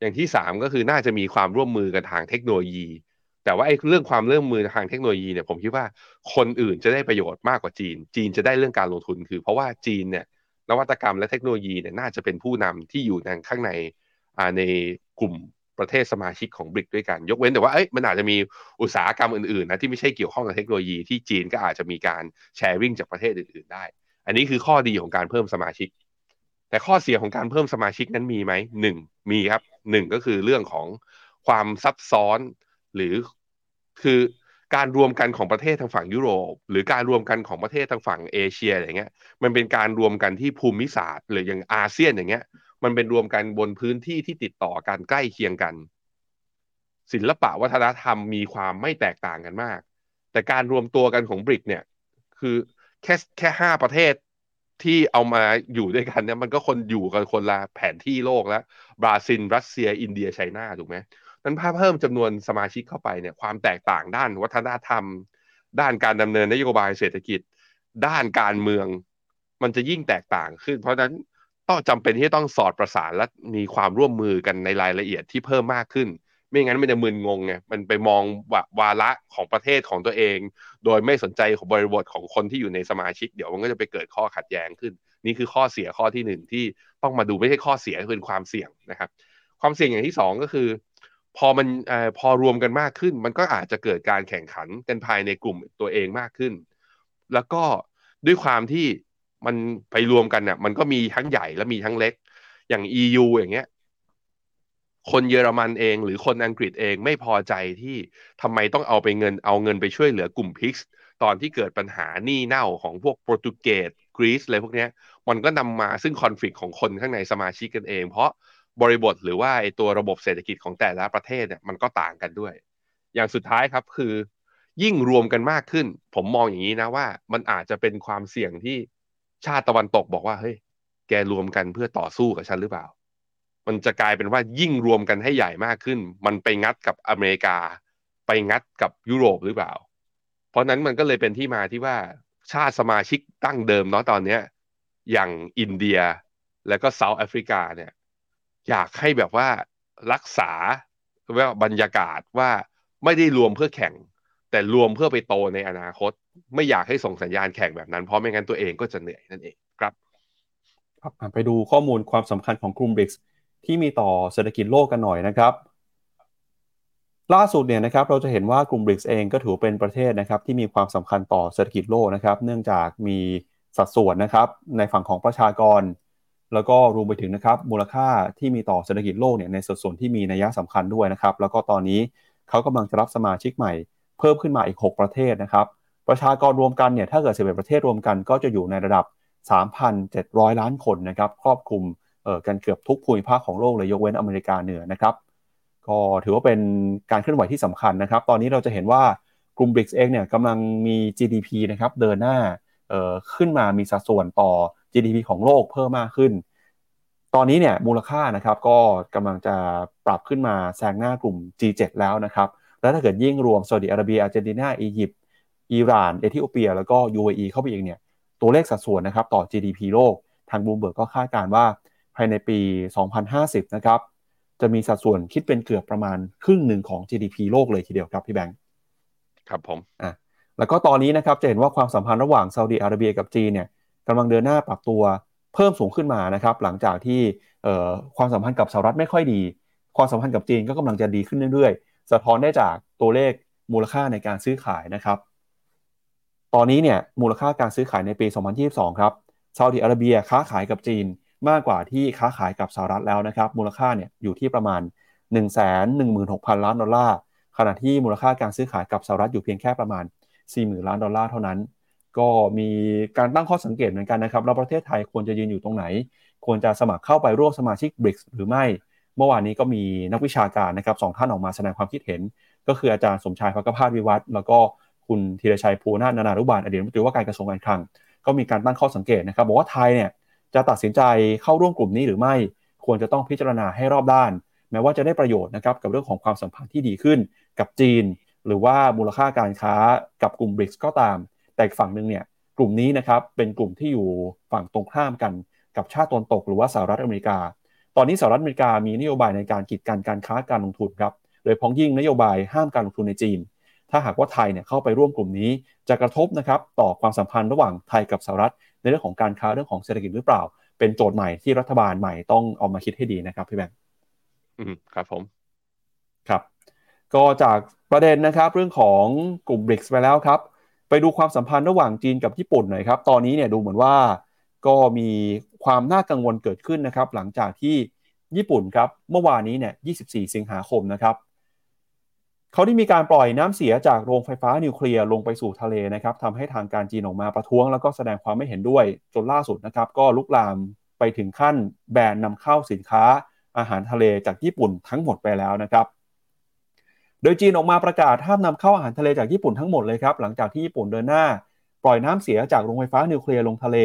อย่างที่ 3 ก็คือน่าจะมีความร่วมมือกันทางเทคโนโลยี แต่ว่าไอ้เรื่องความร่วมมือทางเทคโนโลยีเนี่ยผมคิดว่าคนอื่นจะได้ประโยชน์มากกว่าจีน จีนจะได้เรื่องการลงทุนคือ เพราะว่าจีนเนี่ยนวัตกรรมและเทคโนโลยีเนี่ยน่าจะเป็นผู้นำที่อยู่ในข้างในในกลุ่ม ประเทศสมาชิกของบริกด้วยกัน ยกเว้นแต่ว่าเอ้ยมันอาจจะมีอุตสาหกรรมอื่นๆนะที่ไม่ใช่เกี่ยวข้องกับเทคโนโลยีที่จีนก็อาจจะมีการแชร์ริ่งจากประเทศอื่นๆได้ อันนี้คือข้อดีของการเพิ่มสมาชิก แต่ข้อเสียของการเพิ่มสมาชิกนั้นมีไหมหนึ่งมีครับหนึ่งก็คือเรื่องของความซับซ้อนหรือคือการรวมกันของประเทศทางฝั่งยุโรป หรือการรวมกันของประเทศทางฝั่งเอเชียอะไรเงี้ยมันเป็นการรวมกันที่ภูมิศาสตร์หรืออย่างอาเซียนอย่างเงี้ย มันเป็นรวมกันบนพื้นที่ที่ติดต่อกันใกล้เคียงกัน ศิลปะวัฒนธรรมมีความไม่แตกต่างกันมาก แต่การรวมตัวกันของบริกเนี่ย คือแค่แค่ห้าประเทศที่เอามาอยู่ด้วยกันเนี่ยมันก็คนอยู่กันคนละแผนที่โลกแล้ว บราซิล รัสเซีย อินเดียไชน่าถูกไหมนั้นถ้าเพิ่มจำนวนสมาชิกเข้าไปเนี่ยความแตกต่างด้านวัฒนธรรม ด้านการดำเนินนโยบายเศรษฐกิจ ด้านการเมือง มันจะยิ่งแตกต่างขึ้น เพราะฉะนั้น ต้องจำเป็นที่ต้องสอดประสานและมีความร่วมมือกันในรายละเอียดที่เพิ่มมากขึ้น ไม่งั้นมันจะมึนงงไงมันไปมองวาระของประเทศของตัวเอง โดยไม่สนใจของบริบทของคนที่อยู่ในสมาชิก เดี๋ยวมันก็จะไปเกิดข้อขัดแย้งขึ้น นี่คือข้อเสียข้อที่หนึ่งที่ต้องมาดูไม่ใช่ข้อเสียเป็นความเสี่ยงนะครับ ความเสี่ยงอย่างที่สองก็คือ พอมันอพอรวมกันมากขึ้น มันก็อาจจะเกิดการแข่งขันกันภายในกลุ่มตัวเองมากขึ้น แล้วก็ด้วยความที่ มันไปรวมกันเนี่ยมันก็มีทั้งใหญ่และมีทั้งเล็ก อย่าง EU อย่างเงี้ย คนเยอรมันเองหรือคนอังกฤษเองไม่พอใจที่ทำไมต้องเอาไปเงินเอาเงินไปช่วยเหลือกลุ่มพิกส์ตอนที่เกิดปัญหาหนี้เน่าของพวกโปรตุเกสกรีซอะไรพวกนี้มันก็นำมาซึ่งคอนฟ lict ของคนข้างในสมาชิกกันเอง เพราะบริบทหรือว่าไอตัวระบบเศรษฐกิจของแต่ละประเทศเนี่ยมันก็ต่างกันด้วย อย่างสุดท้ายครับคือ ยิ่งรวมกันมากขึ้น ผมมองอย่างนี้นะว่า มันอาจจะเป็นความเสี่ยงที่ ชาติตะวันตกบอกว่าเฮ้ยแกรวมกันเพื่อต่อสู้กับฉันหรือเปล่า มันจะกลายเป็นว่ายิ่งรวมกันให้ใหญ่มากขึ้น มันไปงัดกับอเมริกา ไปงัดกับยุโรปหรือเปล่า เพราะนั้นมันก็เลยเป็นที่มาที่ว่าชาติสมาชิกตั้งเดิมเนาะตอนเนี้ยอย่างอินเดียแล้วก็เซาท์แอฟริกาเนี่ยอยากให้แบบว่ารักษาว่าบรรยากาศว่าไม่ได้รวมเพื่อแข่ง แต่รวมเพื่อไปโตในอนาคต ไม่อยากให้ส่งสัญญาณแข่งแบบนั้น เพราะไม่งั้นตัวเองก็จะเหนื่อยนั่นเองครับ
ไปดูข้อมูลความสำคัญของกลุ่มบริกที่มีต่อเศรษฐกิจโลกกันหน่อยนะครับ ล่าสุดเนี่ยนะครับเราจะเห็นว่ากลุ่มบริกเองก็ถือเป็นประเทศนะครับที่มีความสำคัญต่อเศรษฐกิจโลกนะครับ เนื่องจากมีสัดส่วนนะครับในฝั่งของประชากร แล้วก็รวมไปถึงนะครับมูลค่าที่มีต่อเศรษฐกิจโลกเนี่ยในสัดส่วนที่มีนัยสำคัญด้วยนะครับ แล้วก็ตอนนี้เขากำลังจะรับสมาชิกใหม่ เพิ่มขึ้นมาอีก 6 ประเทศนะครับ ประชากรรวมกันเนี่ยถ้าเกิด 11 ประเทศรวมกันก็จะอยู่ในระดับ 3,700 ล้านคนนะครับครอบคลุมเอ่อกันเกือบทุกภูมิภาคของโลกเลยยกเว้นอเมริกาเหนือนะครับก็ถือว่าเป็นการเคลื่อนไหวที่สำคัญนะครับ ตอนนี้เราจะเห็นว่ากลุ่ม BRICS เองเนี่ยกำลังมี GDP นะครับเดินหน้าเอ่อขึ้นมามีสัดส่วนต่อ GDP ของโลกเพิ่มมากขึ้น ตอนนี้เนี่ยมูลค่านะครับก็กำลังจะปรับขึ้นมาแซงหน้ากลุ่ม G7 แล้วนะครับ แล้วถ้าเกิดยิ่งรวมซาอุดิอาระเบียอาร์เจนตินาอียิปต์อิหร่านเอธิโอเปีย แล้วก็ UAE เข้าไปอีกเนี่ยตัวเลขสัดส่วนนะครับต่อ GDP โลก ทางบลูมเบิร์กก็คาดการณ์ว่าภายในปี 2050 นะครับจะมีสัดส่วนคิดเป็นเกือบประมาณครึ่งหนึ่งของ GDP โลกเลยทีเดียวครับพี่แบงค์
ครับผม
อะแล้วก็ตอนนี้นะครับจะเห็นว่าความสัมพันธ์ระหว่างซาอุดิอาระเบียกับจีนเนี่ยกำลังเดินหน้าปรับตัวเพิ่มสูงขึ้นมานะครับหลังจากที่ความสัมพันธ์กับสหรัฐไม่ค่อยดี ความสัมพันธ์กับจีนก็กำลังจะดีขึ้นเรื่อยๆ สะท้อนได้จากตัวเลขมูลค่าในการซื้อขายนะครับ ตอนนี้เนี่ยมูลค่าการซื้อขายในปี 2022 ครับซาอุดิอาระเบียค้าขายกับจีนมากกว่าที่ค้าขายกับสหรัฐแล้วนะครับ มูลค่าเนี่ยอยู่ที่ประมาณ 1 1 6 0 0 0 ล้านดอลลาร์ขณะที่มูลค่าการซื้อขายกับสหรัฐอยู่เพียงแค่ประมาณ 40,000 ล้านดอลลาร์เท่านั้น ก็มีการตั้งข้อสังเกตเหมือนกันนะครับเราประเทศไทยควรจะยืนอยู่ตรงไหน ควรจะสมัครเข้าไปร่วมสมาชิก BRICS หรือไม่ เมื่อวานนี้ก็มีนักวิชาการนะครับสองท่านออกมาแสดงความคิดเห็น ก็คืออาจารย์สมชายพักพาสวิวัฒน์แล้วก็คุณธีรชัยภูนานานารุบาลอดีตรัฐมนตรีว่าการกระทรวงการคลัง ก็มีการตั้งข้อสังเกตนะครับบอกว่าไทยเนี่ยจะตัดสินใจเข้าร่วมกลุ่มนี้หรือไม่ควรจะต้องพิจารณาให้รอบด้าน แม้ว่าจะได้ประโยชน์นะครับกับเรื่องของความสัมพันธ์ที่ดีขึ้นกับจีน หรือว่ามูลค่าการค้ากับกลุ่มบริกส์ก็ตาม แต่ฝั่งหนึ่งเนี่ยกลุ่มนี้นะครับเป็นกลุ่มที่อยู่ฝั่งตรงข้ามกันกับชาติตนตกหรือว่าสหรัฐอเมริกา ตอนนี้สหรัฐอเมริกามีนโยบายในการกีดกันการค้าการลงทุนครับ โดยพ้องยิ่งนโยบายห้ามการลงทุนในจีน ถ้าหากว่าไทยเนี่ยเข้าไปร่วมกลุ่มนี้ จะกระทบนะครับต่อความสัมพันธ์ระหว่างไทยกับสหรัฐ ในเรื่องของการค้าเรื่องของเศรษฐกิจหรือเปล่า เป็นโจทย์ใหม่ที่รัฐบาลใหม่ต้องเอามาคิดให้ดีนะครับพี่แบงค์
อืมครับผม
ครับก็จากประเด็นนะครับเรื่องของกลุ่มบริกส์ไปแล้วครับ ไปดูความสัมพันธ์ระหว่างจีนกับญี่ปุ่นหน่อยครับ ตอนนี้เนี่ยดูเหมือนว่าก็มี ความน่ากังวลเกิดขึ้นนะครับ หลังจากที่ญี่ปุ่นครับเมื่อวานนี้เนี่ย 24 สิงหาคมนะครับเขาได้มีการปล่อยน้ำเสียจากโรงไฟฟ้านิวเคลียร์ลงไปสู่ทะเลนะครับทำให้ทางการจีนออกมาประท้วง แล้วก็แสดงความไม่เห็นด้วยจนล่าสุดนะครับ ก็ลุกลามไปถึงขั้นแบนนำเข้าสินค้าอาหารทะเลจากญี่ปุ่นทั้งหมดไปแล้วนะครับ โดยจีนออกมาประกาศห้ามนำเข้าอาหารทะเลจากญี่ปุ่นทั้งหมดเลยครับหลังจากที่ญี่ปุ่นเดินหน้า ปล่อยน้ำเสียจากโรงไฟฟ้านิวเคลียร์ลงทะเล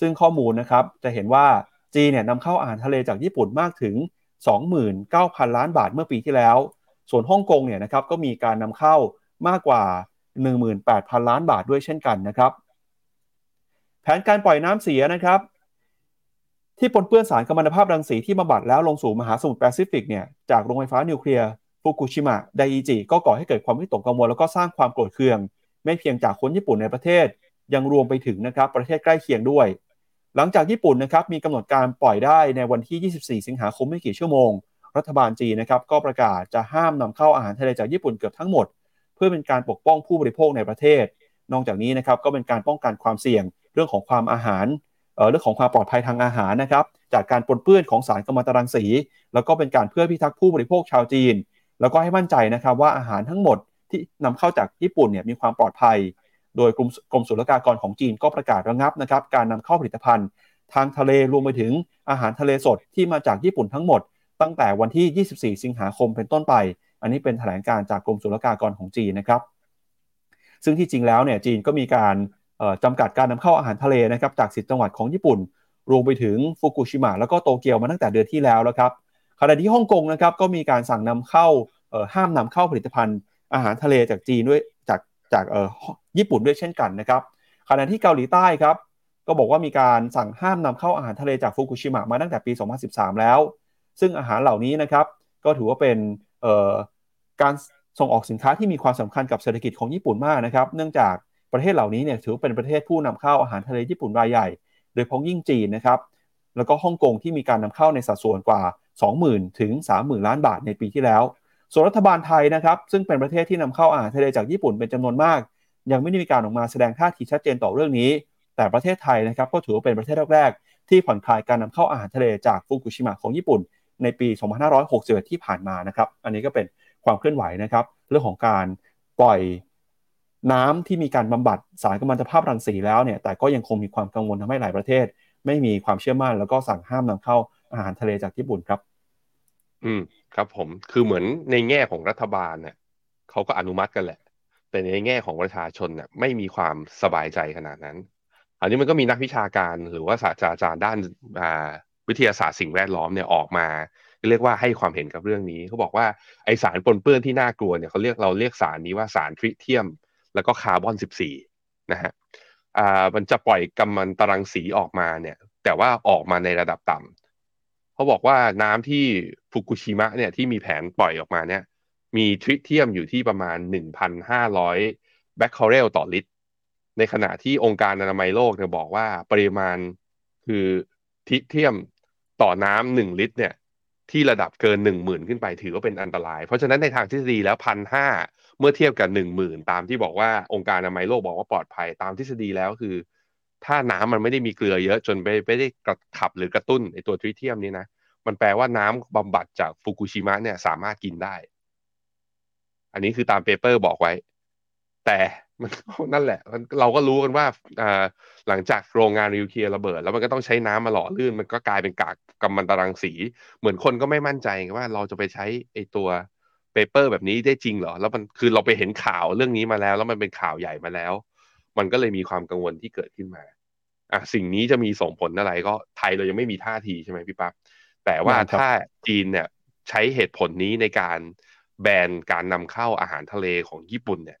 ซึ่งข้อมูลนะครับจะเห็นว่าจีนเนี่ยนำเข้าอาหารทะเลจากญี่ปุ่นมากถึง 29,000 ล้านบาทเมื่อปีที่แล้ว ส่วนฮ่องกงเนี่ยนะครับก็มีการนำเข้ามากกว่า 18,000 ล้านบาทด้วยเช่นกันนะครับ แผนการปล่อยน้ำเสียนะครับ ที่ปนเปื้อนสารกัมมันตภาพรังสีที่บำบัดแล้วลงสู่มหาสมุทรแปซิฟิกเนี่ยจากโรงไฟฟ้านิวเคลียร์ฟุกุชิมะไดอิจิก็ก่อให้เกิดความวิตกกังวลแล้วก็สร้างความโกรธเคือง ไม่เพียงจากคนญี่ปุ่นในประเทศยังรวมไปถึงนะครับประเทศใกล้เคียงด้วย หลังจากญี่ปุ่นนะครับมีกำหนดการปล่อยได้ในวันที่ 24 สิงหาคมไม่กี่ชั่วโมง รัฐบาลจีนนะครับก็ประกาศจะห้ามนำเข้าอาหารทะเลจากญี่ปุ่นเกือบทั้งหมด เพื่อเป็นการปกป้องผู้บริโภคในประเทศ นอกจากนี้นะครับก็เป็นการป้องกันความเสี่ยงเรื่องของความอาหารเเรื่องของความปลอดภัยทางอาหารนะครับจากการปนเปื้อนของสารกัมมันตรังสี แล้วก็เป็นการเพื่อพิทักษ์ผู้บริโภคชาวจีน แล้วก็ให้มั่นใจนะครับว่าอาหารทั้งหมดที่นำเข้าจากญี่ปุ่นเนี่ยมีความปลอดภัย โดยกรมกรมศุลกากรของจีนก็ประกาศระงับนะครับการนำเข้าผลิตภัณฑ์ ทางทะเลรวมไปถึงอาหารทะเลสดที่มาจากญี่ปุ่นทั้งหมด ตั้งแต่วันที่ 24 สิงหาคมเป็นต้นไป อันนี้เป็นแถลงการจากกรมศุลกากรของจีนนะครับ ซึ่งที่จริงแล้วเนี่ยจีนก็มีการจำกัดการนำเข้าอาหารทะเลนะครับจากสิบจังหวัดของญี่ปุ่น รวมไปถึงฟุกุชิมะแล้วก็โตเกียวมาตั้งแต่เดือนที่แล้วแล้วครับขณะที่ฮ่องกงนะครับก็มีการสั่งนำเข้าห้ามนำเข้าผลิตภัณฑ์อาหารทะเลจากจีนด้วยจาก จากญี่ปุ่นด้วยเช่นกันนะครับขณะที่เกาหลีใต้ครับก็บอกว่ามีการสั่งห้ามนำเข้าอาหารทะเลจากฟุกุชิมะมาตั้งแต่ปี 2013 แล้ว ซึ่งอาหารเหล่านี้นะครับก็ถือว่าเป็นการส่งออกสินค้าที่มีความสำคัญกับเศรษฐกิจของญี่ปุ่นมากนะครับ เนื่องจากประเทศเหล่านี้เนี่ยถือเป็นประเทศผู้นำเข้าอาหารทะเลญี่ปุ่นรายใหญ่ โดยพ้องยิ่งจีนนะครับ แล้วก็ฮ่องกงที่มีการนำเข้าในสัดส่วนกว่า 20,000 ถึง 30,000 ล้านบาทในปีที่แล้ว ส่วนรัฐบาลไทยนะครับ ซึ่งเป็นประเทศที่นำเข้าอาหารทะเลจากญี่ปุ่นเป็นจำนวนมาก ยังไม่ได้มีการออกมาแสดงท่าทีชัดเจนต่อเรื่องนี้ แต่ประเทศไทยนะครับก็ถือว่าเป็นประเทศแรกๆที่ผ่อนคลายการนำเข้าอาหารทะเลจากฟุกุชิมะของญี่ปุ่น ในปี 2561 ที่ผ่านมานะครับ อันนี้ก็เป็นความเคลื่อนไหวนะครับเรื่องของการปล่อยน้ำที่มีการบำบัดสารกัมมันตภาพรังสีแล้วเนี่ยแต่ก็ยังคงมีความกังวลทำให้หลายประเทศ ไม่มีความเชื่อมั่นแล้วก็สั่งห้ามนำเข้าอาหารทะเลจากญี่ปุ่นครับ
อืมครับผมคือเหมือนในแง่ของรัฐบาลเนี่ยเขาก็อนุมัติกันแหละ แต่ในแง่ของประชาชนเนี่ยไม่มีความสบายใจขนาดนั้น อันนี้มันก็มีนักวิชาการหรือว่าศาสตราจารย์ด้านาวิทยาศาสตร์สิ่งแวดล้อมเนี่ยออกมาเรียกว่าให้ความเห็นกับเรื่องนี้เขาบอกว่าไอสารปนเปื้อนที่น่ากลัวเนี่ยเขาเรียกเราเรียกสารนี้ว่าสารทริเทียม แล้วก็คาร์บอน14นะฮะอ่ามันจะปล่อยกัมมันตรังสีออกมาเนี่ย แต่ว่าออกมาในระดับต่ำ เขาบอกว่าน้ำที่ฟุกุชิมะเนี่ยที่มีแผนปล่อยออกมาเนี่ย มีทริเทียมอยู่ที่ประมาณ 1,500แบคเคอเรลต่อลิตร ในขณะที่องค์การอนามัยโลกเนี่ยบอกว่าปริมาณคือทริเทียมต่อน้ำหนึ่งลิตร เนี่ย ที่ระดับเกินหนึ่งหมื่นขึ้นไปถือว่าเป็นอันตราย เพราะฉะนั้นในทางทฤษฎีแล้วพันห้าเมื่อเทียบกับหนึ่งหมื่นตามที่บอกว่าองค์การอนามัยโลกบอกว่าปลอดภัยตามทฤษฎีแล้วคือ ถ้าน้ำมันไม่ได้มีเกลือเยอะจนไปไม่ได้กระขับหรือกระตุ้นไอตัวทริเทียมนี้นะมันแปลว่าน้ำบำบัดจากฟุกุชิมะเนี่ยสามารถกินได้ อันนี้คือตาม paper บอกไว้ แต่มันนั่นแหละเราก็รู้กันว่าหลังจากโรงงานนิวเคลียร์ระเบิด แล้วมันก็ต้องใช้น้ำมาหล่อลื่น มันก็กลายเป็นกากกัมมันตรังสี เหมือนคนก็ไม่มั่นใจว่าเราจะไปใช้ไอตัว paper แบบนี้ได้จริงเหรอ แล้วมันคือเราไปเห็นข่าวเรื่องนี้มาแล้ว แล้วมันเป็นข่าวใหญ่มาแล้ว มันก็เลยมีความกังวลที่เกิดขึ้นมาอะสิ่งนี้จะมีส่งผลอะไรก็ไทยเรายังไม่มีท่าทีใช่ไหมพี่ปั๊บแต่ว่าถ้าจีนเนี่ยใช้เหตุผลนี้ในการแบนการนำเข้าอาหารทะเลของญี่ปุ่นเนี่ย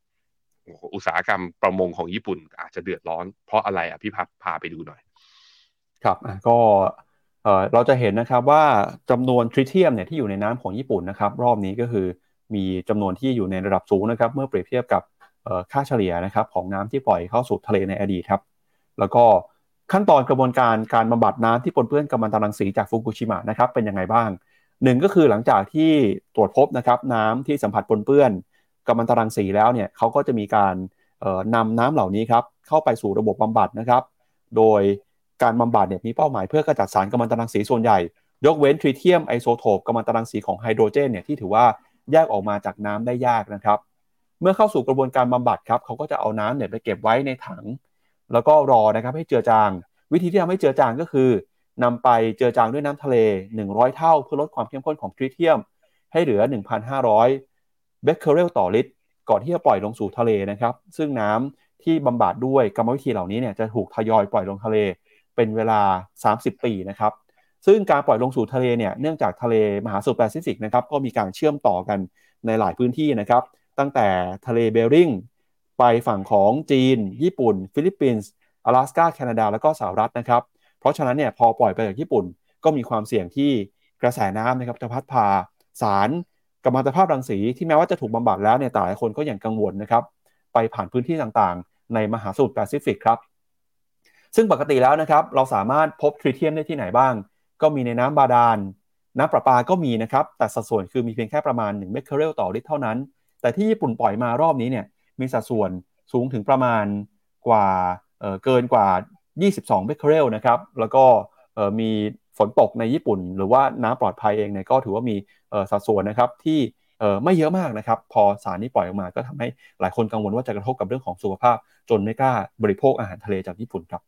อุตสาหกรรมประมงของญี่ปุ่น อาจจะเดือดร้อนเพราะอะไรอะพี่พับพาไปดูหน่อย
ครับก็เราจะเห็นนะครับว่าจำนวนทริเทียมเนี่ยที่อยู่ในน้ำของญี่ปุ่นนะครับ รอบนี้ก็คือมีจำนวนที่อยู่ในระดับสูงนะครับ เมื่อเปรียบเทียบกับ ค่าเฉลี่ยนะครับของน้ำที่ปล่อยเข้าสู่ทะเลในอดีตครับ แล้วก็ขั้นตอนกระบวนการการบำบัดน้ำที่ปนเปื้อนกัมมันตรังสีจากฟุกุชิมะนะครับเป็นยังไงบ้างหนึ่งก็คือหลังจากที่ตรวจพบนะครับน้ำที่สัมผัสปนเปื้อนกัมมันตรังสีแล้วเนี่ยเขาก็จะมีการนำน้ำเหล่านี้ครับเข้าไปสู่ระบบบำบัดนะครับ โดยการบำบัดเนี่ยมีเป้าหมายเพื่อกระจัดสารกัมมันตรังสีส่วนใหญ่ ยกเว้นทริเทียมไอโซโทปกัมมันตรังสีของไฮโดรเจนเนี่ยที่ถือว่าแยกออกมาจากน้ำได้ยากนะครับ เมื่อเข้าสู่กระบวนการบำบัดครับเขาก็จะเอาน้ำเนี่ยไปเก็บไว้ในถัง แล้วก็รอนะครับให้เจือจาง วิธีที่ทำให้เจือจางก็คือนำไปเจือจางด้วยน้ำทะเล 100 เท่า เพื่อลดความเข้มข้นของทริเทียม ให้เหลือ 1,500เบคเคอเรลต่อลิตร ก่อนที่จะปล่อยลงสู่ทะเลนะครับ ซึ่งน้ำที่บำบัดด้วยกรรมวิธีเหล่านี้เนี่ยจะถูกทยอยปล่อยลงทะเลเป็นเวลา 30 ปีนะครับซึ่งการปล่อยลงสู่ทะเลเนี่ยเนื่องจากทะเลมหาสมุทรแปซิฟิกนะครับก็มีการเชื่อมต่อกันในหลายพื้นที่นะครับ ตั้งแต่ทะเลเบริงไปฝั่งของจีน ญี่ปุ่น ฟิลิปปินส์ 阿拉斯กาแคนาดา แล้วก็สหรัฐนะครับ เพราะฉะนั้นเนี่ยพอปล่อยไปจากญี่ปุ่น ก็มีความเสี่ยงที่กระแสน้ำนะครับจะพัดพาสารกัมมันตภาพรังสีที่แม้ว่าจะถูกบำบัดแล้วเนี่ยแต่หลายคนก็ยังกังวลนะครับ ไปผ่านพื้นที่ต่างๆ ในมหาสมุทรแปซิฟิกครับซึ่งปกติแล้วนะครับ เราสามารถพบทริเทียมได้ที่ไหนบ้าง ก็มีในน้ำบาดาล น้ำประปาก็มีนะครับ แต่สัดส่วนคือมีเพียงแค่ประมาณ1เมกะเรลต่อลิตรเท่านั้น แต่ที่ญี่ปุ่นปล่อยมารอบนี้เนี่ยมีสัดส่วนสูงถึงประมาณกว่าเเกินกว่า 22เมกะเรลนะครับ แล้วก็มีฝนตกในญี่ปุ่น หรือว่าน้ำปลอดภัยเองเนี่ยก็ถือว่ามีสัดส่วนนะครับที่ไม่เยอะมากนะครับ พอสารนี้ปล่อยออกมาก็ทำให้หลายคนกังวลว่าจะกระทบกับเรื่องของสุขภาพ จนไม่กล้าบริโภคอาหารทะเลจากญี่ปุ่นครับ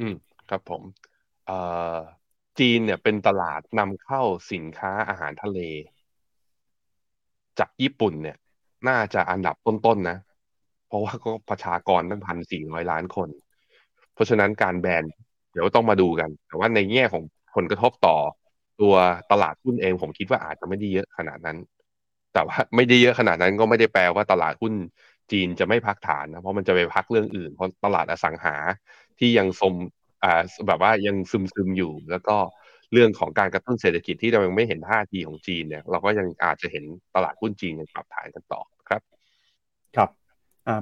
อืมครับผมจีนเนี่ยเป็นตลาดนำเข้าสินค้าอาหารทะเล จากญี่ปุ่นเนี่ย น่าจะอันดับต้นๆนะ เพราะว่าก็ประชากรตั้งพันสี่ร้อยล้านคน เพราะฉะนั้นการแบนเดี๋ยวต้องมาดูกัน แต่ว่าในแง่ของผลกระทบต่อ ตัวตลาดหุ้นเองผมคิดว่าอาจจะไม่ได้เยอะขนาดนั้น แต่ว่าไม่ได้เยอะขนาดนั้นก็ไม่ได้แปลว่าตลาดหุ้นจีนจะไม่พักฐานนะเพราะมันจะไปพักเรื่องอื่น เพราะตลาดอสังหาที่ยังสมอ่าแบบว่ายังซึมซึมอยู่แล้วก็ เรื่องของการกระตุ้นเศรษฐกิจที่เรายังไม่เห็นท่าทีของจีนเนี่ยเราก็ยังอาจจะเห็นตลาดหุ้นจีนยังปรับฐานกันต่อครับ
ครับ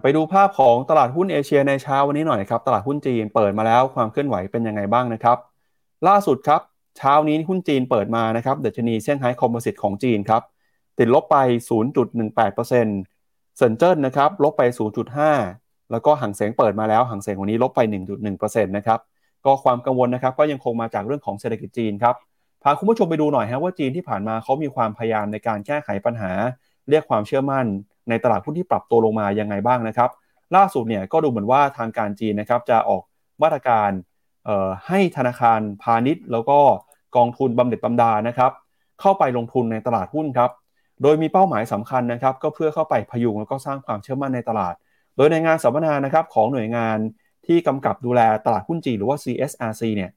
ไปดูภาพของตลาดหุ้นเอเชียในเช้าวันนี้หน่อยครับตลาดหุ้นจีนเปิดมาแล้วความเคลื่อนไหวเป็นยังไงบ้างนะครับ ล่าสุดครับเช้านี้หุ้นจีนเปิดมานะครับเดชนีเซี่ยงไฮ้คอมโพสิตของจีนครับติดลบไป 0.18%เซินเจิ้นนะครับลบไป 0.5 แล้วก็ห่างเสียงเปิดมาแล้วห่างเสียงวันนี้ลบไป 1.1%นะครับ ก็ความกังวลนะครับก็ยังคงมาจากเรื่องของเศรษฐกิจจีนครับพาคุณผู้ชมไปดูหน่อยฮะว่าจีนที่ผ่านมาเขามีความพยายามในการแก้ไขปัญหา เรียกความเชื่อมั่น ในตลาดหุ้นที่ปรับตัวลงมายังไงบ้างนะครับ ล่าสุดเนี่ยก็ดูเหมือนว่าทางการจีนนะครับจะออกมาตรการให้ธนาคารพาณิชย์ แล้วก็กองทุนบำเหน็จบำนานะครับ เข้าไปลงทุนในตลาดหุ้นครับโดยมีเป้าหมายสำคัญนะครับ ก็เพื่อเข้าไปพยุงแล้วก็สร้างความเชื่อมั่นในตลาด โดยในงานสัมมนานะครับของหน่วยงาน ที่กำกับดูแลตลาดหุ้นจีนหรือว่า CSRC เนี่ย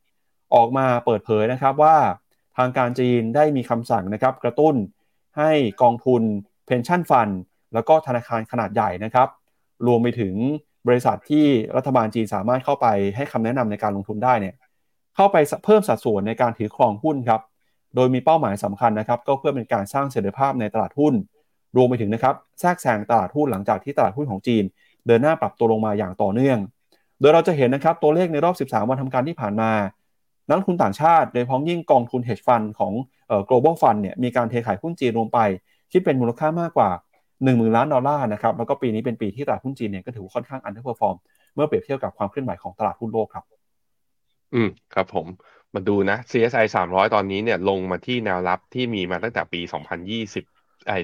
ออกมาเปิดเผยนะครับว่าทางการจีนได้มีคำสั่งนะครับกระตุ้นให้กองทุน Pension Fund แล้วก็ธนาคารขนาดใหญ่นะครับ รวมไปถึงบริษัทที่รัฐบาลจีนสามารถเข้าไปให้คำแนะนำในการลงทุนได้เนี่ยเข้าไปเพิ่มสัดส่วนในการถือครองหุ้นครับโดยมีเป้าหมายสำคัญนะครับ ก็เพื่อเป็นการสร้างเสถียรภาพในตลาดหุ้น รวมไปถึงนะครับแทรกแซงตลาดหุ้นหลังจากที่ตลาดหุ้นของจีน เดินหน้าปรับตัวลงมาอย่างต่อเนื่อง โดยเราจะเห็นนะครับตัวเลขในรอบ 13 วันทำการที่ผ่านมานักทุนต่างชาติโดยพ้องยิ่งกองทุน hedge fund ของ global fund เนี่ยมีการเทขายหุ้นจีนรวมไป คิดเป็นมูลค่ามากกว่า 1 0,000 ล้านดอลลาร์นะครับแล้วก็ปีนี้เป็นปีที่ตลาดหุ้นจีนเนี่ยก็ถือว่าค่อนข้าง underperform เมื่อเปรียบเทียบกับความเคลื่อนไหวของตลาดหุ้นโลกครับ
อืมครับผมมาดูนะ CSI 300 ตอนนี้เนี่ยลงมาที่แนวรับที่มีมาตั้งแต่ปี 2020ไอ้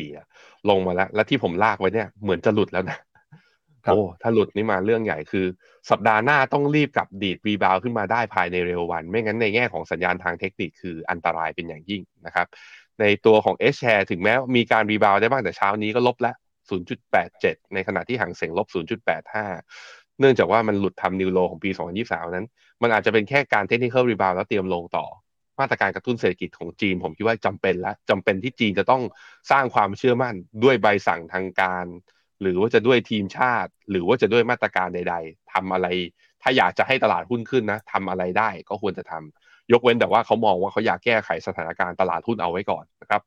2014 ลงมาแล้ว และที่ผมลากไว้เนี่ยเหมือนจะหลุดแล้วนะ โอ้ถ้าหลุดนี่มาเรื่องใหญ่คือ สัปดาห์หน้าต้องรีบกลับดีด rebound ขึ้นมาได้ภายในเร็ววัน ไม่งั้นในแง่ของสัญญาณทางเทคนิคคืออันตรายเป็นอย่างยิ่งนะครับ ในตัวของ H share ถึงแม้มีการ rebound ได้บ้างแต่เช้านี้ก็ลบแล้ว0.87 ในขณะที่ฮั่งเส็งลบ 0.85 เนื่องจากว่ามันหลุดทำ new low ของปี 2023 นั้น มันอาจจะเป็นแค่การ technical rebound แล้วเตรียมลงต่อมาตรการกระตุ้นเศรษฐกิจของจีน ผมคิดว่าจำเป็นแล้วจำเป็นที่จีนจะต้องสร้างความเชื่อมั่นด้วยใบสั่งทางการ หรือว่าจะด้วยทีมชาติ หรือว่าจะด้วยมาตรการใด ๆทำอะไร ถ้าอยากจะให้ตลาดหุ้นขึ้นนะทำอะไรได้ก็ควรจะทำยกเว้นแต่ว่าเขามองว่าเขาอยากแก้ไขสถานการณ์ตลาดหุ้นเอาไว้ก่อนนะครับ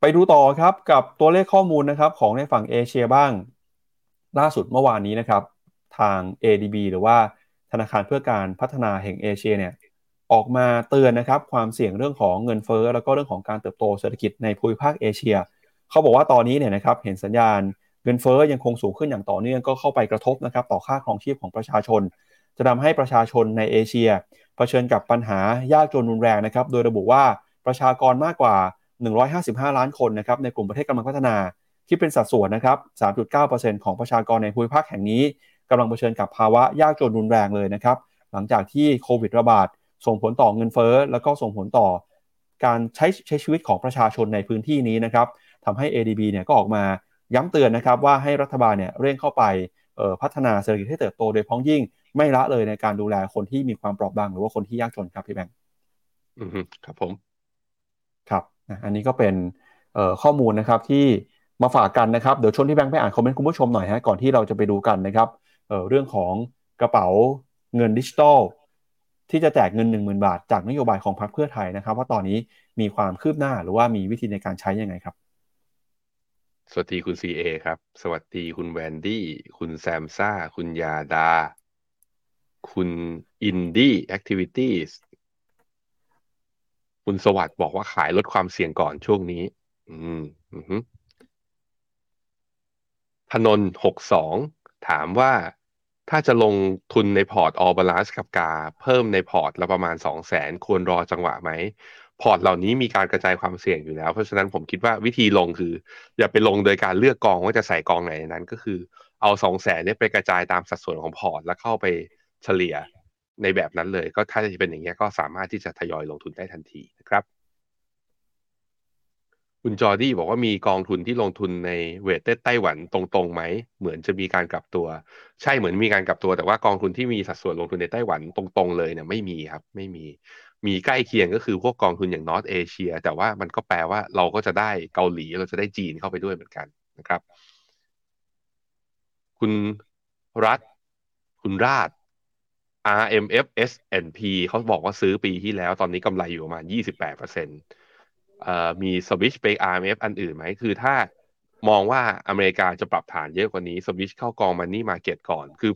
ไปดูต่อครับกับตัวเลขข้อมูลนะครับของในฝั่งเอเชียบ้าง ล่าสุดเมื่อวานนี้นะครับ ทาง ADB หรือว่าธนาคารเพื่อการพัฒนาแห่งเอเชียเนี่ยออกมาเตือนนะครับความเสี่ยงเรื่องของเงินเฟ้อแล้วก็เรื่องของการเติบโตเศรษฐกิจในภูมิภาคเอเชีย เขาบอกว่าตอนนี้เนี่ยนะครับเห็นสัญญาณเงินเฟ้อยังคงสูงขึ้นอย่างต่อเนื่องก็เข้าไปกระทบนะครับต่อค่าครองชีพของประชาชน จะทำให้ประชาชนในเอเชียเผชิญกับปัญหายากจนรุนแรงนะครับโดยระบุว่าประชากรมากกว่า 155 ล้านคนนะครับในกลุ่มประเทศกำลังพัฒนาที่เป็นสัดส่วนนะครับ 3.9%ของประชากรในภูมิภาคแห่งนี้กำลังเผชิญกับภาวะยากจนรุนแรงเลยนะครับหลังจากที่โควิดระบาดส่งผลต่อเงินเฟ้อแล้วก็ส่งผลต่อการใช้ใช้ชีวิตของประชาชนในพื้นที่นี้นะครับ ทำให้ ADB เนี่ยก็ออกมาย้ำเตือนนะครับว่าให้รัฐบาลเนี่ยเร่งเข้าไปพัฒนาเศรษฐกิจให้เติบโตโดยพ้องยิ่งไม่ละเลยในการดูแลคนที่มีความเปราะบางหรือว่าคนที่ยากจนครับพี่แบงค์
อืมครับผม
ครับอันนี้ก็เป็นข้อมูลนะครับที่มาฝากกันนะครับเดี๋ยวชวนพี่แบงค์ไปอ่าน comment คุณผู้ชมหน่อยฮะก่อนที่เราจะไปดูกันนะครับเรื่องของกระเป๋าเงินดิจิตอลที่จะแจกเงิน 1 0,000 บาท จากนโยบายของพรรคเพื่อไทยนะครับ ว่าตอนนี้มีความคืบหน้าหรือว่ามีวิธีในการใช้ยังไงครับ
สวัสดีคุณ CA ครับ สวัสดีคุณแวนดี้ คุณแซมซ่า คุณยาดา คุณอินดี้แอคทิวิตี้คุณสวัสด์บอกว่าขายลดความเสี่ยงก่อนช่วงนี้ อืมอืมพนนหกสองถามว่าถ้าจะลงทุนในพอร์ต All Balance กับ GAR เพิ่มในพอร์ตละประมาณสองแสนควรรอจังหวะไหม พอร์ตเหล่านี้มีการกระจายความเสี่ยงอยู่แล้ว เพราะฉะนั้นผมคิดว่าวิธีลงคือ อย่าไปลงโดยการเลือกกองว่าจะใส่กองไหนนั้น ก็คือเอาสองแสนนี้ไปกระจายตามสัดส่วนของพอร์ต แล้วเข้าไปเฉลี่ยในแบบนั้นเลย ก็ถ้าจะเป็นอย่างนี้ก็สามารถที่จะทยอยลงทุนได้ทันทีนะครับ คุณจอร์ดี้บอกว่ามีกองทุนที่ลงทุนในเวทเต้ไต้หวันตรงๆไหมเหมือนจะมีการกลับตัว ใช่เหมือนมีการกลับตัวแต่ว่ากองทุนที่มีสัดส่วนลงทุนในไต้หวันตรงๆเลยเนี่ยไม่มีครับ ไม่มี มีใกล้เคียงก็คือพวกกองทุนอย่างนอตเอเชียแต่ว่ามันก็แปลว่าเราก็จะได้เกาหลีเราจะได้จีนเข้าไปด้วยเหมือนกันนะครับ คุณรัฐ คุณราช RMF S&P เขาบอกว่าซื้อปีที่แล้วตอนนี้กำไรอยู่ประมาณ 28%เปอร์เซ็นต์มีสวิชไป RMF อันอื่นไหม คือถ้ามองว่าอเมริกาจะปรับฐานเยอะกว่านี้สวิชเข้ากองมันนี่มาเก็ตก่อน คือ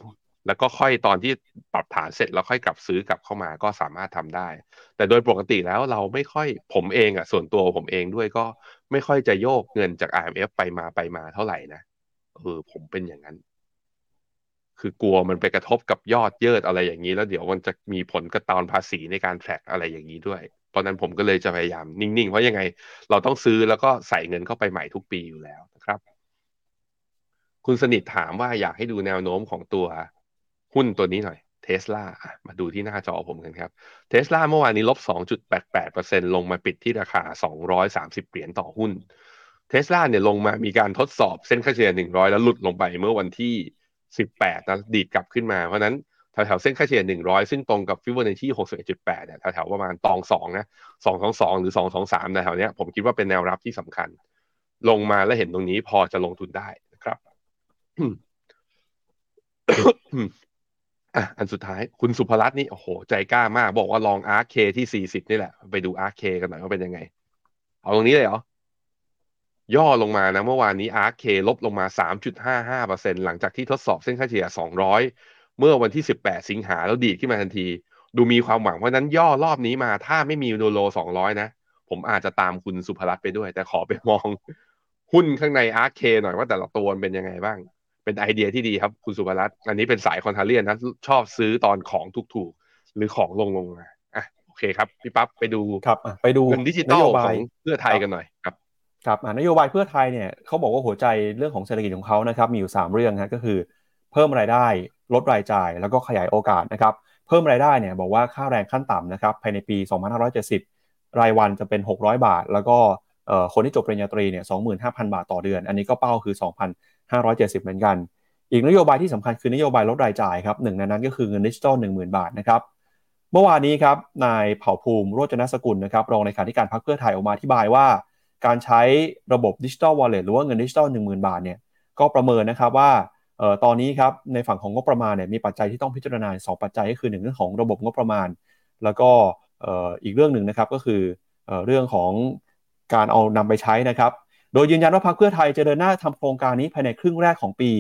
แล้วก็ค่อยตอนที่ปรับฐานเสร็จแล้วค่อยกลับซื้อกลับเข้ามาก็สามารถทำได้ แต่โดยปกติแล้วเราไม่ค่อยผมเองอะส่วนตัวผมเองด้วยก็ไม่ค่อยจะโยกเงินจาก IMF ไปมาไปมาเท่าไหร่นะเออผมเป็นอย่างนั้น คือกลัวมันไปกระทบกับยอดเยิดอะไรอย่างนี้ แล้วเดี๋ยวมันจะมีผลกระตอนภาษีในการแทร็กอะไรอย่างนี้ด้วย เพราะนั้นผมก็เลยจะพยายามนิ่งๆ เพราะยังไง เราต้องซื้อแล้วก็ใส่เงินเข้าไปใหม่ทุกปีอยู่แล้วนะครับ คุณสนิทถามว่าอยากให้ดูแนวโน้มของตัว หุ้นตัวนี้หน่อยเทสลามาดูที่หน้าจอผมกันครับเทสลาเมื่อวานนี้ลบ 2.88%ลงมาปิดที่ราคา 230 เหรียญต่อหุ้นเทสลาเนี่ยลงมามีการทดสอบเส้นค่าเฉลี่ย 100 แล้วหลุดลงไปเมื่อวันที่ 18 นะดีดกลับขึ้นมา เพราะนั้นแถวๆเส้นค่าเฉลี่ย 100 ซึ่งตรงกับฟิโบนัชชี61.8 เนี่ยแถวๆประมาณตองสองนะสองสองสองหรือสองสองสามในแถวเนี้ยผมคิดว่าเป็นแนวรับที่สำคัญ ลงมาแล้วเห็นตรงนี้พอจะลงทุนได้นะครับ อะอันสุดท้ายคุณสุภรัตน์นี่โอ้โห ใจกล้ามาก บอกว่าลองอาร์เคที่สี่สิบนี่แหละ ไปดูอาร์เคกันหน่อยว่าเป็นยังไง เอาตรงนี้เลยเหรอย่อลงมานะ เมื่อวานนี้อาร์เคลบลงมาสามจุดห้าห้าเปอร์เซ็นหลังจากที่ทดสอบเส้นค่าเฉลี่ยสองร้อยเมื่อวันที่18สิงหาแล้วดีดขึ้นมาทันที ดูมีความหวังเพราะนั้นย่อรอบนี้มา ถ้าไม่มีโนโล200นะ ผมอาจจะตามคุณสุภรัตน์ไปด้วย แต่ขอไปมองหุ้นข้างใน ARKK หน่อยว่าแต่ละตัวเป็นยังไงบ้าง เป็นไอเดียที่ดีครับคุณสุภรัตน์อันนี้เป็นสาย contrarian นะชอบซื้อตอนของถูกๆหรือของลงลงมาอะโอเคครับพี่ปั๊บไปดู
ครับไปดู
เงินดิจิตอลของเพื่อไทยกันหน่อยครับ
ครับนโยบายเพื่อไทยเนี่ยเขาบอกว่าหัวใจเรื่องของเศรษฐกิจของเขานะครับมีอยู่ 3 เรื่องนะก็คือ เพิ่มรายได้ลดรายจ่าย แล้วก็ขยายโอกาสนะครับเพิ่มรายได้เนี่ยบอกว่าค่าแรงขั้นต่ำนะครับภายในปี 2570 รายวันจะเป็น 600 บาท แล้วก็คนที่จบปริญญาตรีเนี่ย25,000 บาทต่อเดือน อันนี้ก็เป้าคือ 570 เหมือนกัน อีกนโยบายที่สำคัญคือนโยบายลดรายจ่ายครับหนึ่งในนั้นก็คือเงินดิจิทัล10,000 บาทนะครับเมื่อวานนี้ครับนายเผ่าภูมิโรจนสกุลนะครับรองในขาธิการพรรคเพื่อไทยออกมาอธิบายว่า การใช้ระบบดิจิทัลวอลเล็ตหรือว่าเงินดิจิทัล10,000 บาทเนี่ยก็ประเมินนะครับว่าออตอนนี้ครับในฝั่งของงบประมาณเนี่ยมีปัจจัยที่ต้องพิจารณา 2 ปัจจัยก็คือหนึ่งเรื่องของระบบงบประมาณ แล้วก็อีกเรื่องหนึ่งนะครับก็คือเออเรื่องของการเอานำไปใช้นะครับ โดยยืนยันว่าพรรคเพื่อไทยจะเดินหน้าทำโครงการนี้ภายในครึ่งแรกของปี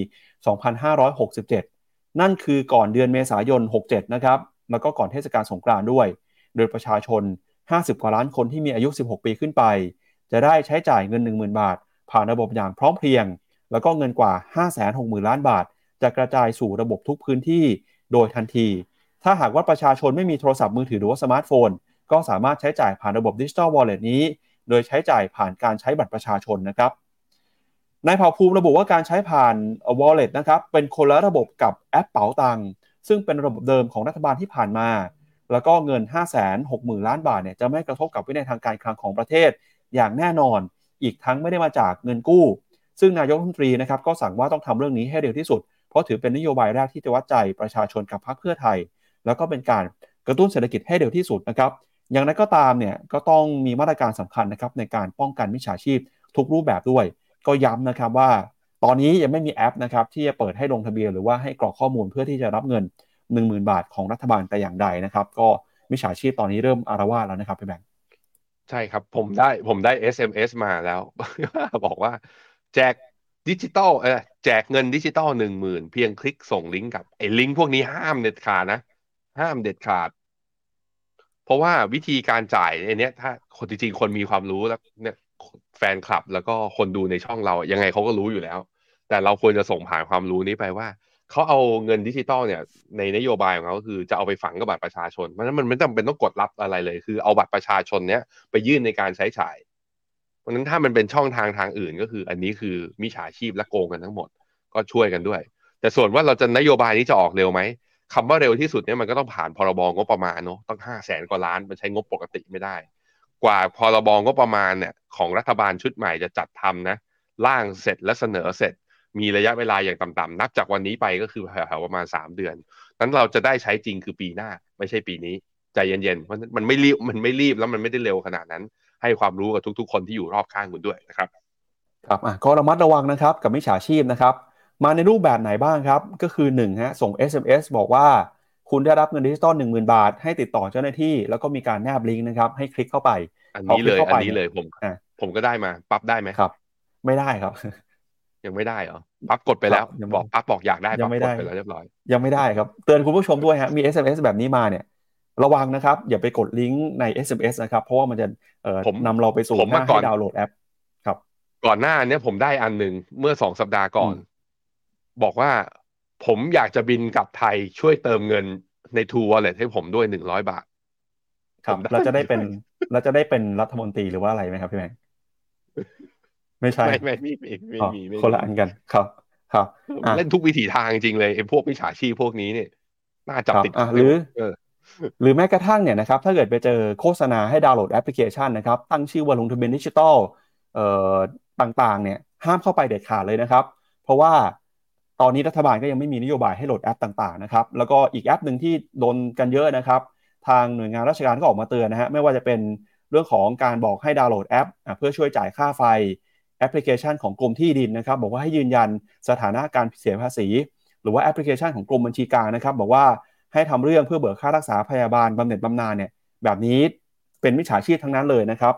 2567 นั่นคือก่อนเดือนเมษายน 67 นะครับ แล้วก็ก่อนเทศกาลสงกรานต์ด้วย โดยประชาชน 50 กว่าล้านคนที่มีอายุ 16 ปีขึ้นไป จะได้ใช้จ่ายเงิน 10,000 บาท ผ่านระบบอย่างพร้อมเพรียง แล้วก็เงินกว่า 560,000 ล้านบาท จะกระจายสู่ระบบทุกพื้นที่โดยทันที ถ้าหากว่าประชาชนไม่มีโทรศัพท์มือถือหรือว่าสมาร์ทโฟน ก็สามารถใช้จ่ายผ่านระบบดิจิทัลวอลเล็ตนี้ โดยใช้จ่ายผ่านการใช้บัตรประชาชนนะครับนายเผ่าภูมิระบุว่าการใช้ผ่าน wallet นะครับเป็นคนละระบบกับแอปเป๋าตังซึ่งเป็นระบบเดิมของรัฐบาลที่ผ่านมา แล้วก็เงิน 5 6 0 0 0 0 ล้านบาทเนี่ยจะไม่กระทบกับวินัยทางการคลังของประเทศอย่างแน่นอน อีกทั้งไม่ได้มาจากเงินกู้ ซึ่งนายกรัฐมนตรีนะครับก็สั่งว่าต้องทำเรื่องนี้ให้เร็วที่สุด เพราะถือเป็นนโยบายแรกที่จะวัดใจประชาชนกับพรรคเพื่อไทย แล้วก็เป็นการกระตุ้นเศรษฐกิจให้เร็วที่สุดนะครับ อย่างไรก็ตามเนี่ยก็ต้องมีมาตรการสำคัญนะครับในการป้องกันมิจฉาชีพทุกรูปแบบด้วย ก็ย้ำนะครับว่า ตอนนี้ยังไม่มีแอปนะครับที่จะเปิดให้ลงทะเบียนหรือว่าให้กรอกข้อมูลเพื่อที่จะรับเงิน 10,000 บาทของรัฐบาลแต่อย่างใดนะครับก็มิจฉาชีพตอนนี้เริ่มอารวาสแล้วนะครับพี่แบงค์
ใช่ครับผมได้ผมได้ SMS มาแล้ว บอกว่าแจกดิจิตอลเออแจกเงินดิจิตอลหนึ่งหมื่นเพียงคลิกส่งลิงก์กับไอ้ลิงก์พวกนี้ห้ามเด็ดขาดนะ ห้ามเด็ดขาด เพราะว่าวิธีการจ่ายไอ้นี้ถ้าคนจริงๆคนมีความรู้แล้วเนี่ยแฟนคลับแล้วก็คนดูในช่องเรายังไงเขาก็รู้อยู่แล้ว แต่เราควรจะส่งผ่านความรู้นี้ไปว่าเขาเอาเงินดิจิตอลเนี่ยในนโยบายของเขาคือจะเอาไปฝังกับบัตรประชาชนเพราะฉะนั้นมันไม่จำเป็นต้องกดรับอะไรเลย คือเอาบัตรประชาชนเนี้ยไปยื่นในการใช้จ่าย เพราะฉะนั้นถ้ามันเป็นช่องทางทางอื่นก็คือ อันนี้คือมิจฉาชีพและโกงกันทั้งหมด ก็ช่วยกันด้วย แต่ส่วนว่าเราจะนโยบายนี้จะออกเร็วไหม คำว่าเร็วที่สุดเนี่ยมันก็ต้องผ่านพรบงบประมาณเนาะต้องห้าแสนกว่าล้านมันใช้งบปกติไม่ได้ กว่าพรบงบประมาณเนี่ยของรัฐบาลชุดใหม่จะจัดทำนะร่างเสร็จและเสนอเสร็จ มีระยะเวลาอย่างต่ำๆนับจากวันนี้ไปก็คือแถวๆประมาณสามเดือน นั้นเราจะได้ใช้จริงคือปีหน้าไม่ใช่ปีนี้ใจเย็นๆเพราะมันไม่รีบมันไม่รีบแล้วมันไม่ได้เร็วขนาดนั้น ให้ความรู้กับทุกๆ คนที่อยู่รอบข้างคุณด้วยนะครับ
ครับอะก็ระมัดระวังนะครับกับมิจฉาชีพนะครับ มาในรูปแบบไหนบ้างครับ ก็คือ1ฮะส่ง SMS บอกว่าคุณได้รับเงินดิจิตอล1 0,000 บาท ให้ติดต่อเจ้าหน้าที่ แล้วก็มีการแนบลิงก์นะครับ ให้คลิกเข้าไป
อันนี้เลยอันนี้เลยผมผมก็ได้มาปั๊บได้ไหม
ครับ ไม่ได้ครับ
ยังไม่ได้เหรอปั๊บกดไปแล้วบอกปั๊บบอกอยากได้
ยังไม่ได้
ไปแล้วเรียบร้อย
ยังไม่ได้ครับ เตือนคุณผู้ชมด้วยฮะมี SMS แบบนี้มาเนี่ยระวังนะครับ อย่าไปกดลิงก์ใน SMS นะครับ เพราะว่ามันจะเอ่อนำเราไปสู่หน้าให้ดาวน์โหลดแอป ครับ
ก่อนหน้านี้ผมได้อันหนึ่งเมื่อสองสัปดาห์ก่อน บอกว่าผมอยากจะบินกลับไทยช่วยเติมเงินใน True Wallet ให้ผมด้วยหนึ่งร้อยบาท
ครับ เราจะได้เป็นเราจะได้เป็นรัฐมนตรีหรือว่าอะไรไหมครับพี่แมงไม่ใช่
ไม่ไม่ไม่ไม่มี
คนละอันกันครับ ครับ
เล่นทุกวิถีทางจริงเลยไอ้พวกมิจฉาชีพพวกนี้เนี่ยน่าจับติด
หรือหรือแม้กระทั่งเนี่ยนะครับถ้าเกิดไปเจอโฆษณาให้ดาวน์โหลดแอปพลิเคชันนะครับ ตั้งชื่อว่าลงทะเบียนดิจิตอลเอ่อต่างๆ เนี่ยห้ามเข้าไปเด็ดขาดเลยนะครับ เพราะว่า ตอนนี้รัฐบาลก็ยังไม่มีนโยบายให้โหลดแอปต่างๆนะครับแล้วก็อีกแอปหนึ่งที่โดนกันเยอะนะครับ ทางหน่วยงานราชการก็ออกมาเตือนนะฮะไม่ว่าจะเป็นเรื่องของการบอกให้ดาวน์โหลดแอป เพื่อช่วยจ่ายค่าไฟแอปพลิเคชันของกรมที่ดินนะครับ บอกว่าให้ยืนยันสถานะการเสียภาษี หรือว่าแอปพลิเคชันของกรมบัญชีกลางนะครับ บอกว่าให้ทำเรื่องเพื่อเบิกค่ารักษาพยาบาลบำเหน็จบำนาญเนี่ยแบบนี้เป็นมิจฉาชีพทั้งนั้นเลยนะครับ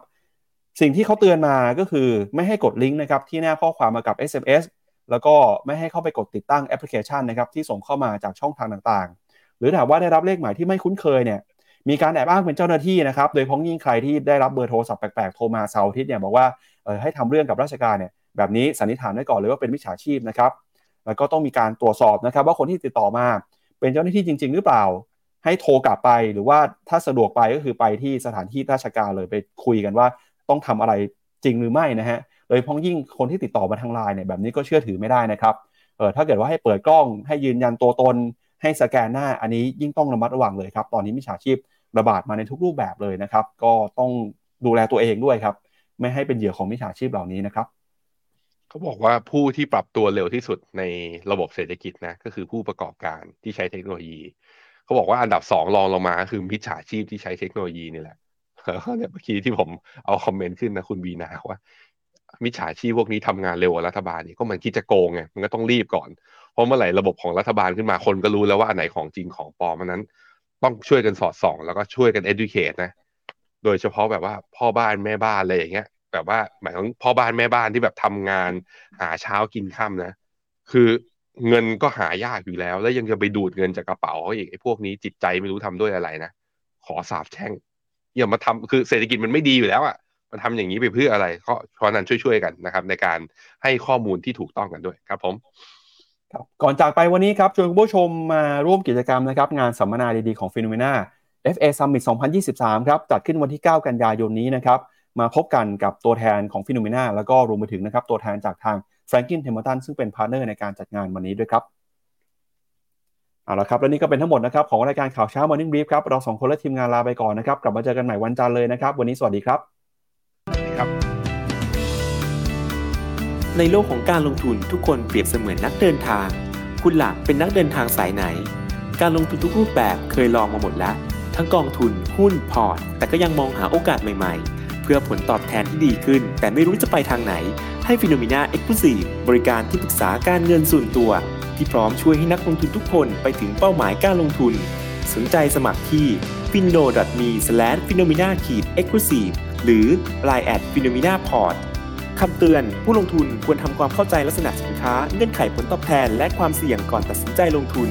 สิ่งที่เขาเตือนมาก็คือไม่ให้กดลิงก์นะครับที่หน้าข้อความมากับ SMS แล้วก็ไม่ให้เข้าไปกดติดตั้งแอปพลิเคชันนะครับที่ส่งเข้ามาจากช่องทางต่างๆ หรือถามว่าได้รับเลขหมายที่ไม่คุ้นเคยเนี่ยมีการแอบอ้างเป็นเจ้าหน้าที่นะครับ โดยพ้องยิ่งใครที่ได้รับเบอร์โทรศัพท์แปลกๆ โทรมาเสาร์อาทิตย์เนี่ยบอกว่าเออให้ทำเรื่องกับราชการเนี่ยแบบนี้สันนิษฐานไว้ก่อนเลยว่าเป็นมิจฉาชีพนะครับ แล้วก็ต้องมีการตรวจสอบนะครับ ว่าคนที่ติดต่อมาเป็นเจ้าหน้าที่จริง ๆ หรือเปล่า ให้โทรกลับไปหรือว่าถ้าสะดวกไปก็คือไปที่สถานที่ราชการเลยไปคุยกันว่าต้องทำอะไรจริงหรือไม่นะฮะ โดยพ้องยิ่งคนที่ติดต่อมาทางไลน์เนี่ยแบบนี้ก็เชื่อถือไม่ได้นะครับเออถ้าเกิดว่าให้เปิดกล้องให้ยืนยันตัวตน ให้สแกนหน้าอันนี้ยิ่งต้องระมัดระวังเลยครับ ตอนนี้มิจฉาชีพระบาดมาในทุกรูปแบบเลยนะครับ ก็ต้องดูแลตัวเองด้วยครับ ไม่ให้เป็นเหยื่อของมิจฉาชีพเหล่านี้นะครับ
เขาบอกว่าผู้ที่ปรับตัวเร็วที่สุดในระบบเศรษฐกิจนะก็คือผู้ประกอบการที่ใช้เทคโนโลยี เขาบอกว่าอันดับสองรองลงมาคือมิจฉาชีพที่ใช้เทคโนโลยีนี่แหละเนี่ยเมื่อกี้ที่ผมเอาคอมเมนต์ขึ้นนะคุณบีนาว่า มิจฉาชีพพวกนี้ทำงานเร็วกว่ารัฐบาลนี่ก็มันคิดจะโกงไงมันก็ต้องรีบก่อน เพราะเมื่อไหร่ระบบของรัฐบาลขึ้นมาคนก็รู้แล้วว่าอันไหนของจริงของปลอมมันนั้น ต้องช่วยกันสอดส่อง แล้วก็ช่วยกัน educate นะ โดยเฉพาะแบบว่าพ่อบ้านแม่บ้านอะไรอย่างเงี้ยแบบว่าหมายถึงพ่อบ้านแม่บ้านที่แบบทำงานหาเช้ากินค่ำนะ คือเงินก็หายากอยู่แล้ว แล้วยังจะไปดูดเงินจากกระเป๋าเขาอีกไอ้พวกนี้จิตใจไม่รู้ทำด้วยอะไรนะขอสาบแช่งอย่ามาทำคือเศรษฐกิจมันไม่ดีอยู่แล้วอะ่ะ มาทำอย่างนี้ไปเพื่ออะไรก็เพราะนั้นช่วยๆกันนะครับ ในการให้ข้อมูลที่ถูกต้องกันด้วยครับผม
ครับก่อนจากไปวันนี้ครับชวนคุณผู้ชมมาร่วมกิจกรรมนะครับ งานสัมมนาดีๆของ FINNOMENA FA Summit 2023 ครับ จัดขึ้นวันที่ 9 กันยายนนี้นะครับ มาพบกันกับตัวแทนของฟิโนเมนาแล้วก็รวมไปถึงนะครับ ตัวแทนจากทางแฟรงกินเทมเ l ตันซึ่งเป็นพาร์ทเนอร์ในการจัดงานวันนี้ด้วยครับเอาละครับ และนี่ก็เป็นทั้งหมดนะครับ ของรายการข่าวเช้า Morning Brief ครับ เราสองคนและทีมงานลาไปก่อนนะครับ กลับมาเจอกันใหม่วันจันทร์เลยนะครับ วันนี้สวัสดีครับ
ครับ
ในโลกของการลงทุนทุกคนเปรียบเสมือนนักเดินทาง คุณหลักเป็นนักเดินทางสายไหน การลงทุนทุกรูปแบบเคยลองมาหมดแล้ว ทั้งกองทุนหุ้นพอร์ต แต่ก็ยังมองหาโอกาสใหม่ๆ เพื่อผลตอบแทนที่ดีขึ้น แต่ไม่รู้จะไปทางไหน ให้ฟิโนมิน่าเอ็กซ์คลูซีฟบริการที่ปรึกษาการเงินส่วนตัว ที่พร้อมช่วยให้นักลงทุนทุกคนไปถึงเป้าหมายการลงทุน สนใจสมัครที่ f i n o m e f i n o m i n a e x c l u s i v e หรือ line at f i n o m i n a p o r t คำเตือน ผู้ลงทุนควรทำความเข้าใจลักษณะสินค้า เงื่อนไขผลตอบแทน และความเสี่ยงก่อนตัดสินใจลงทุน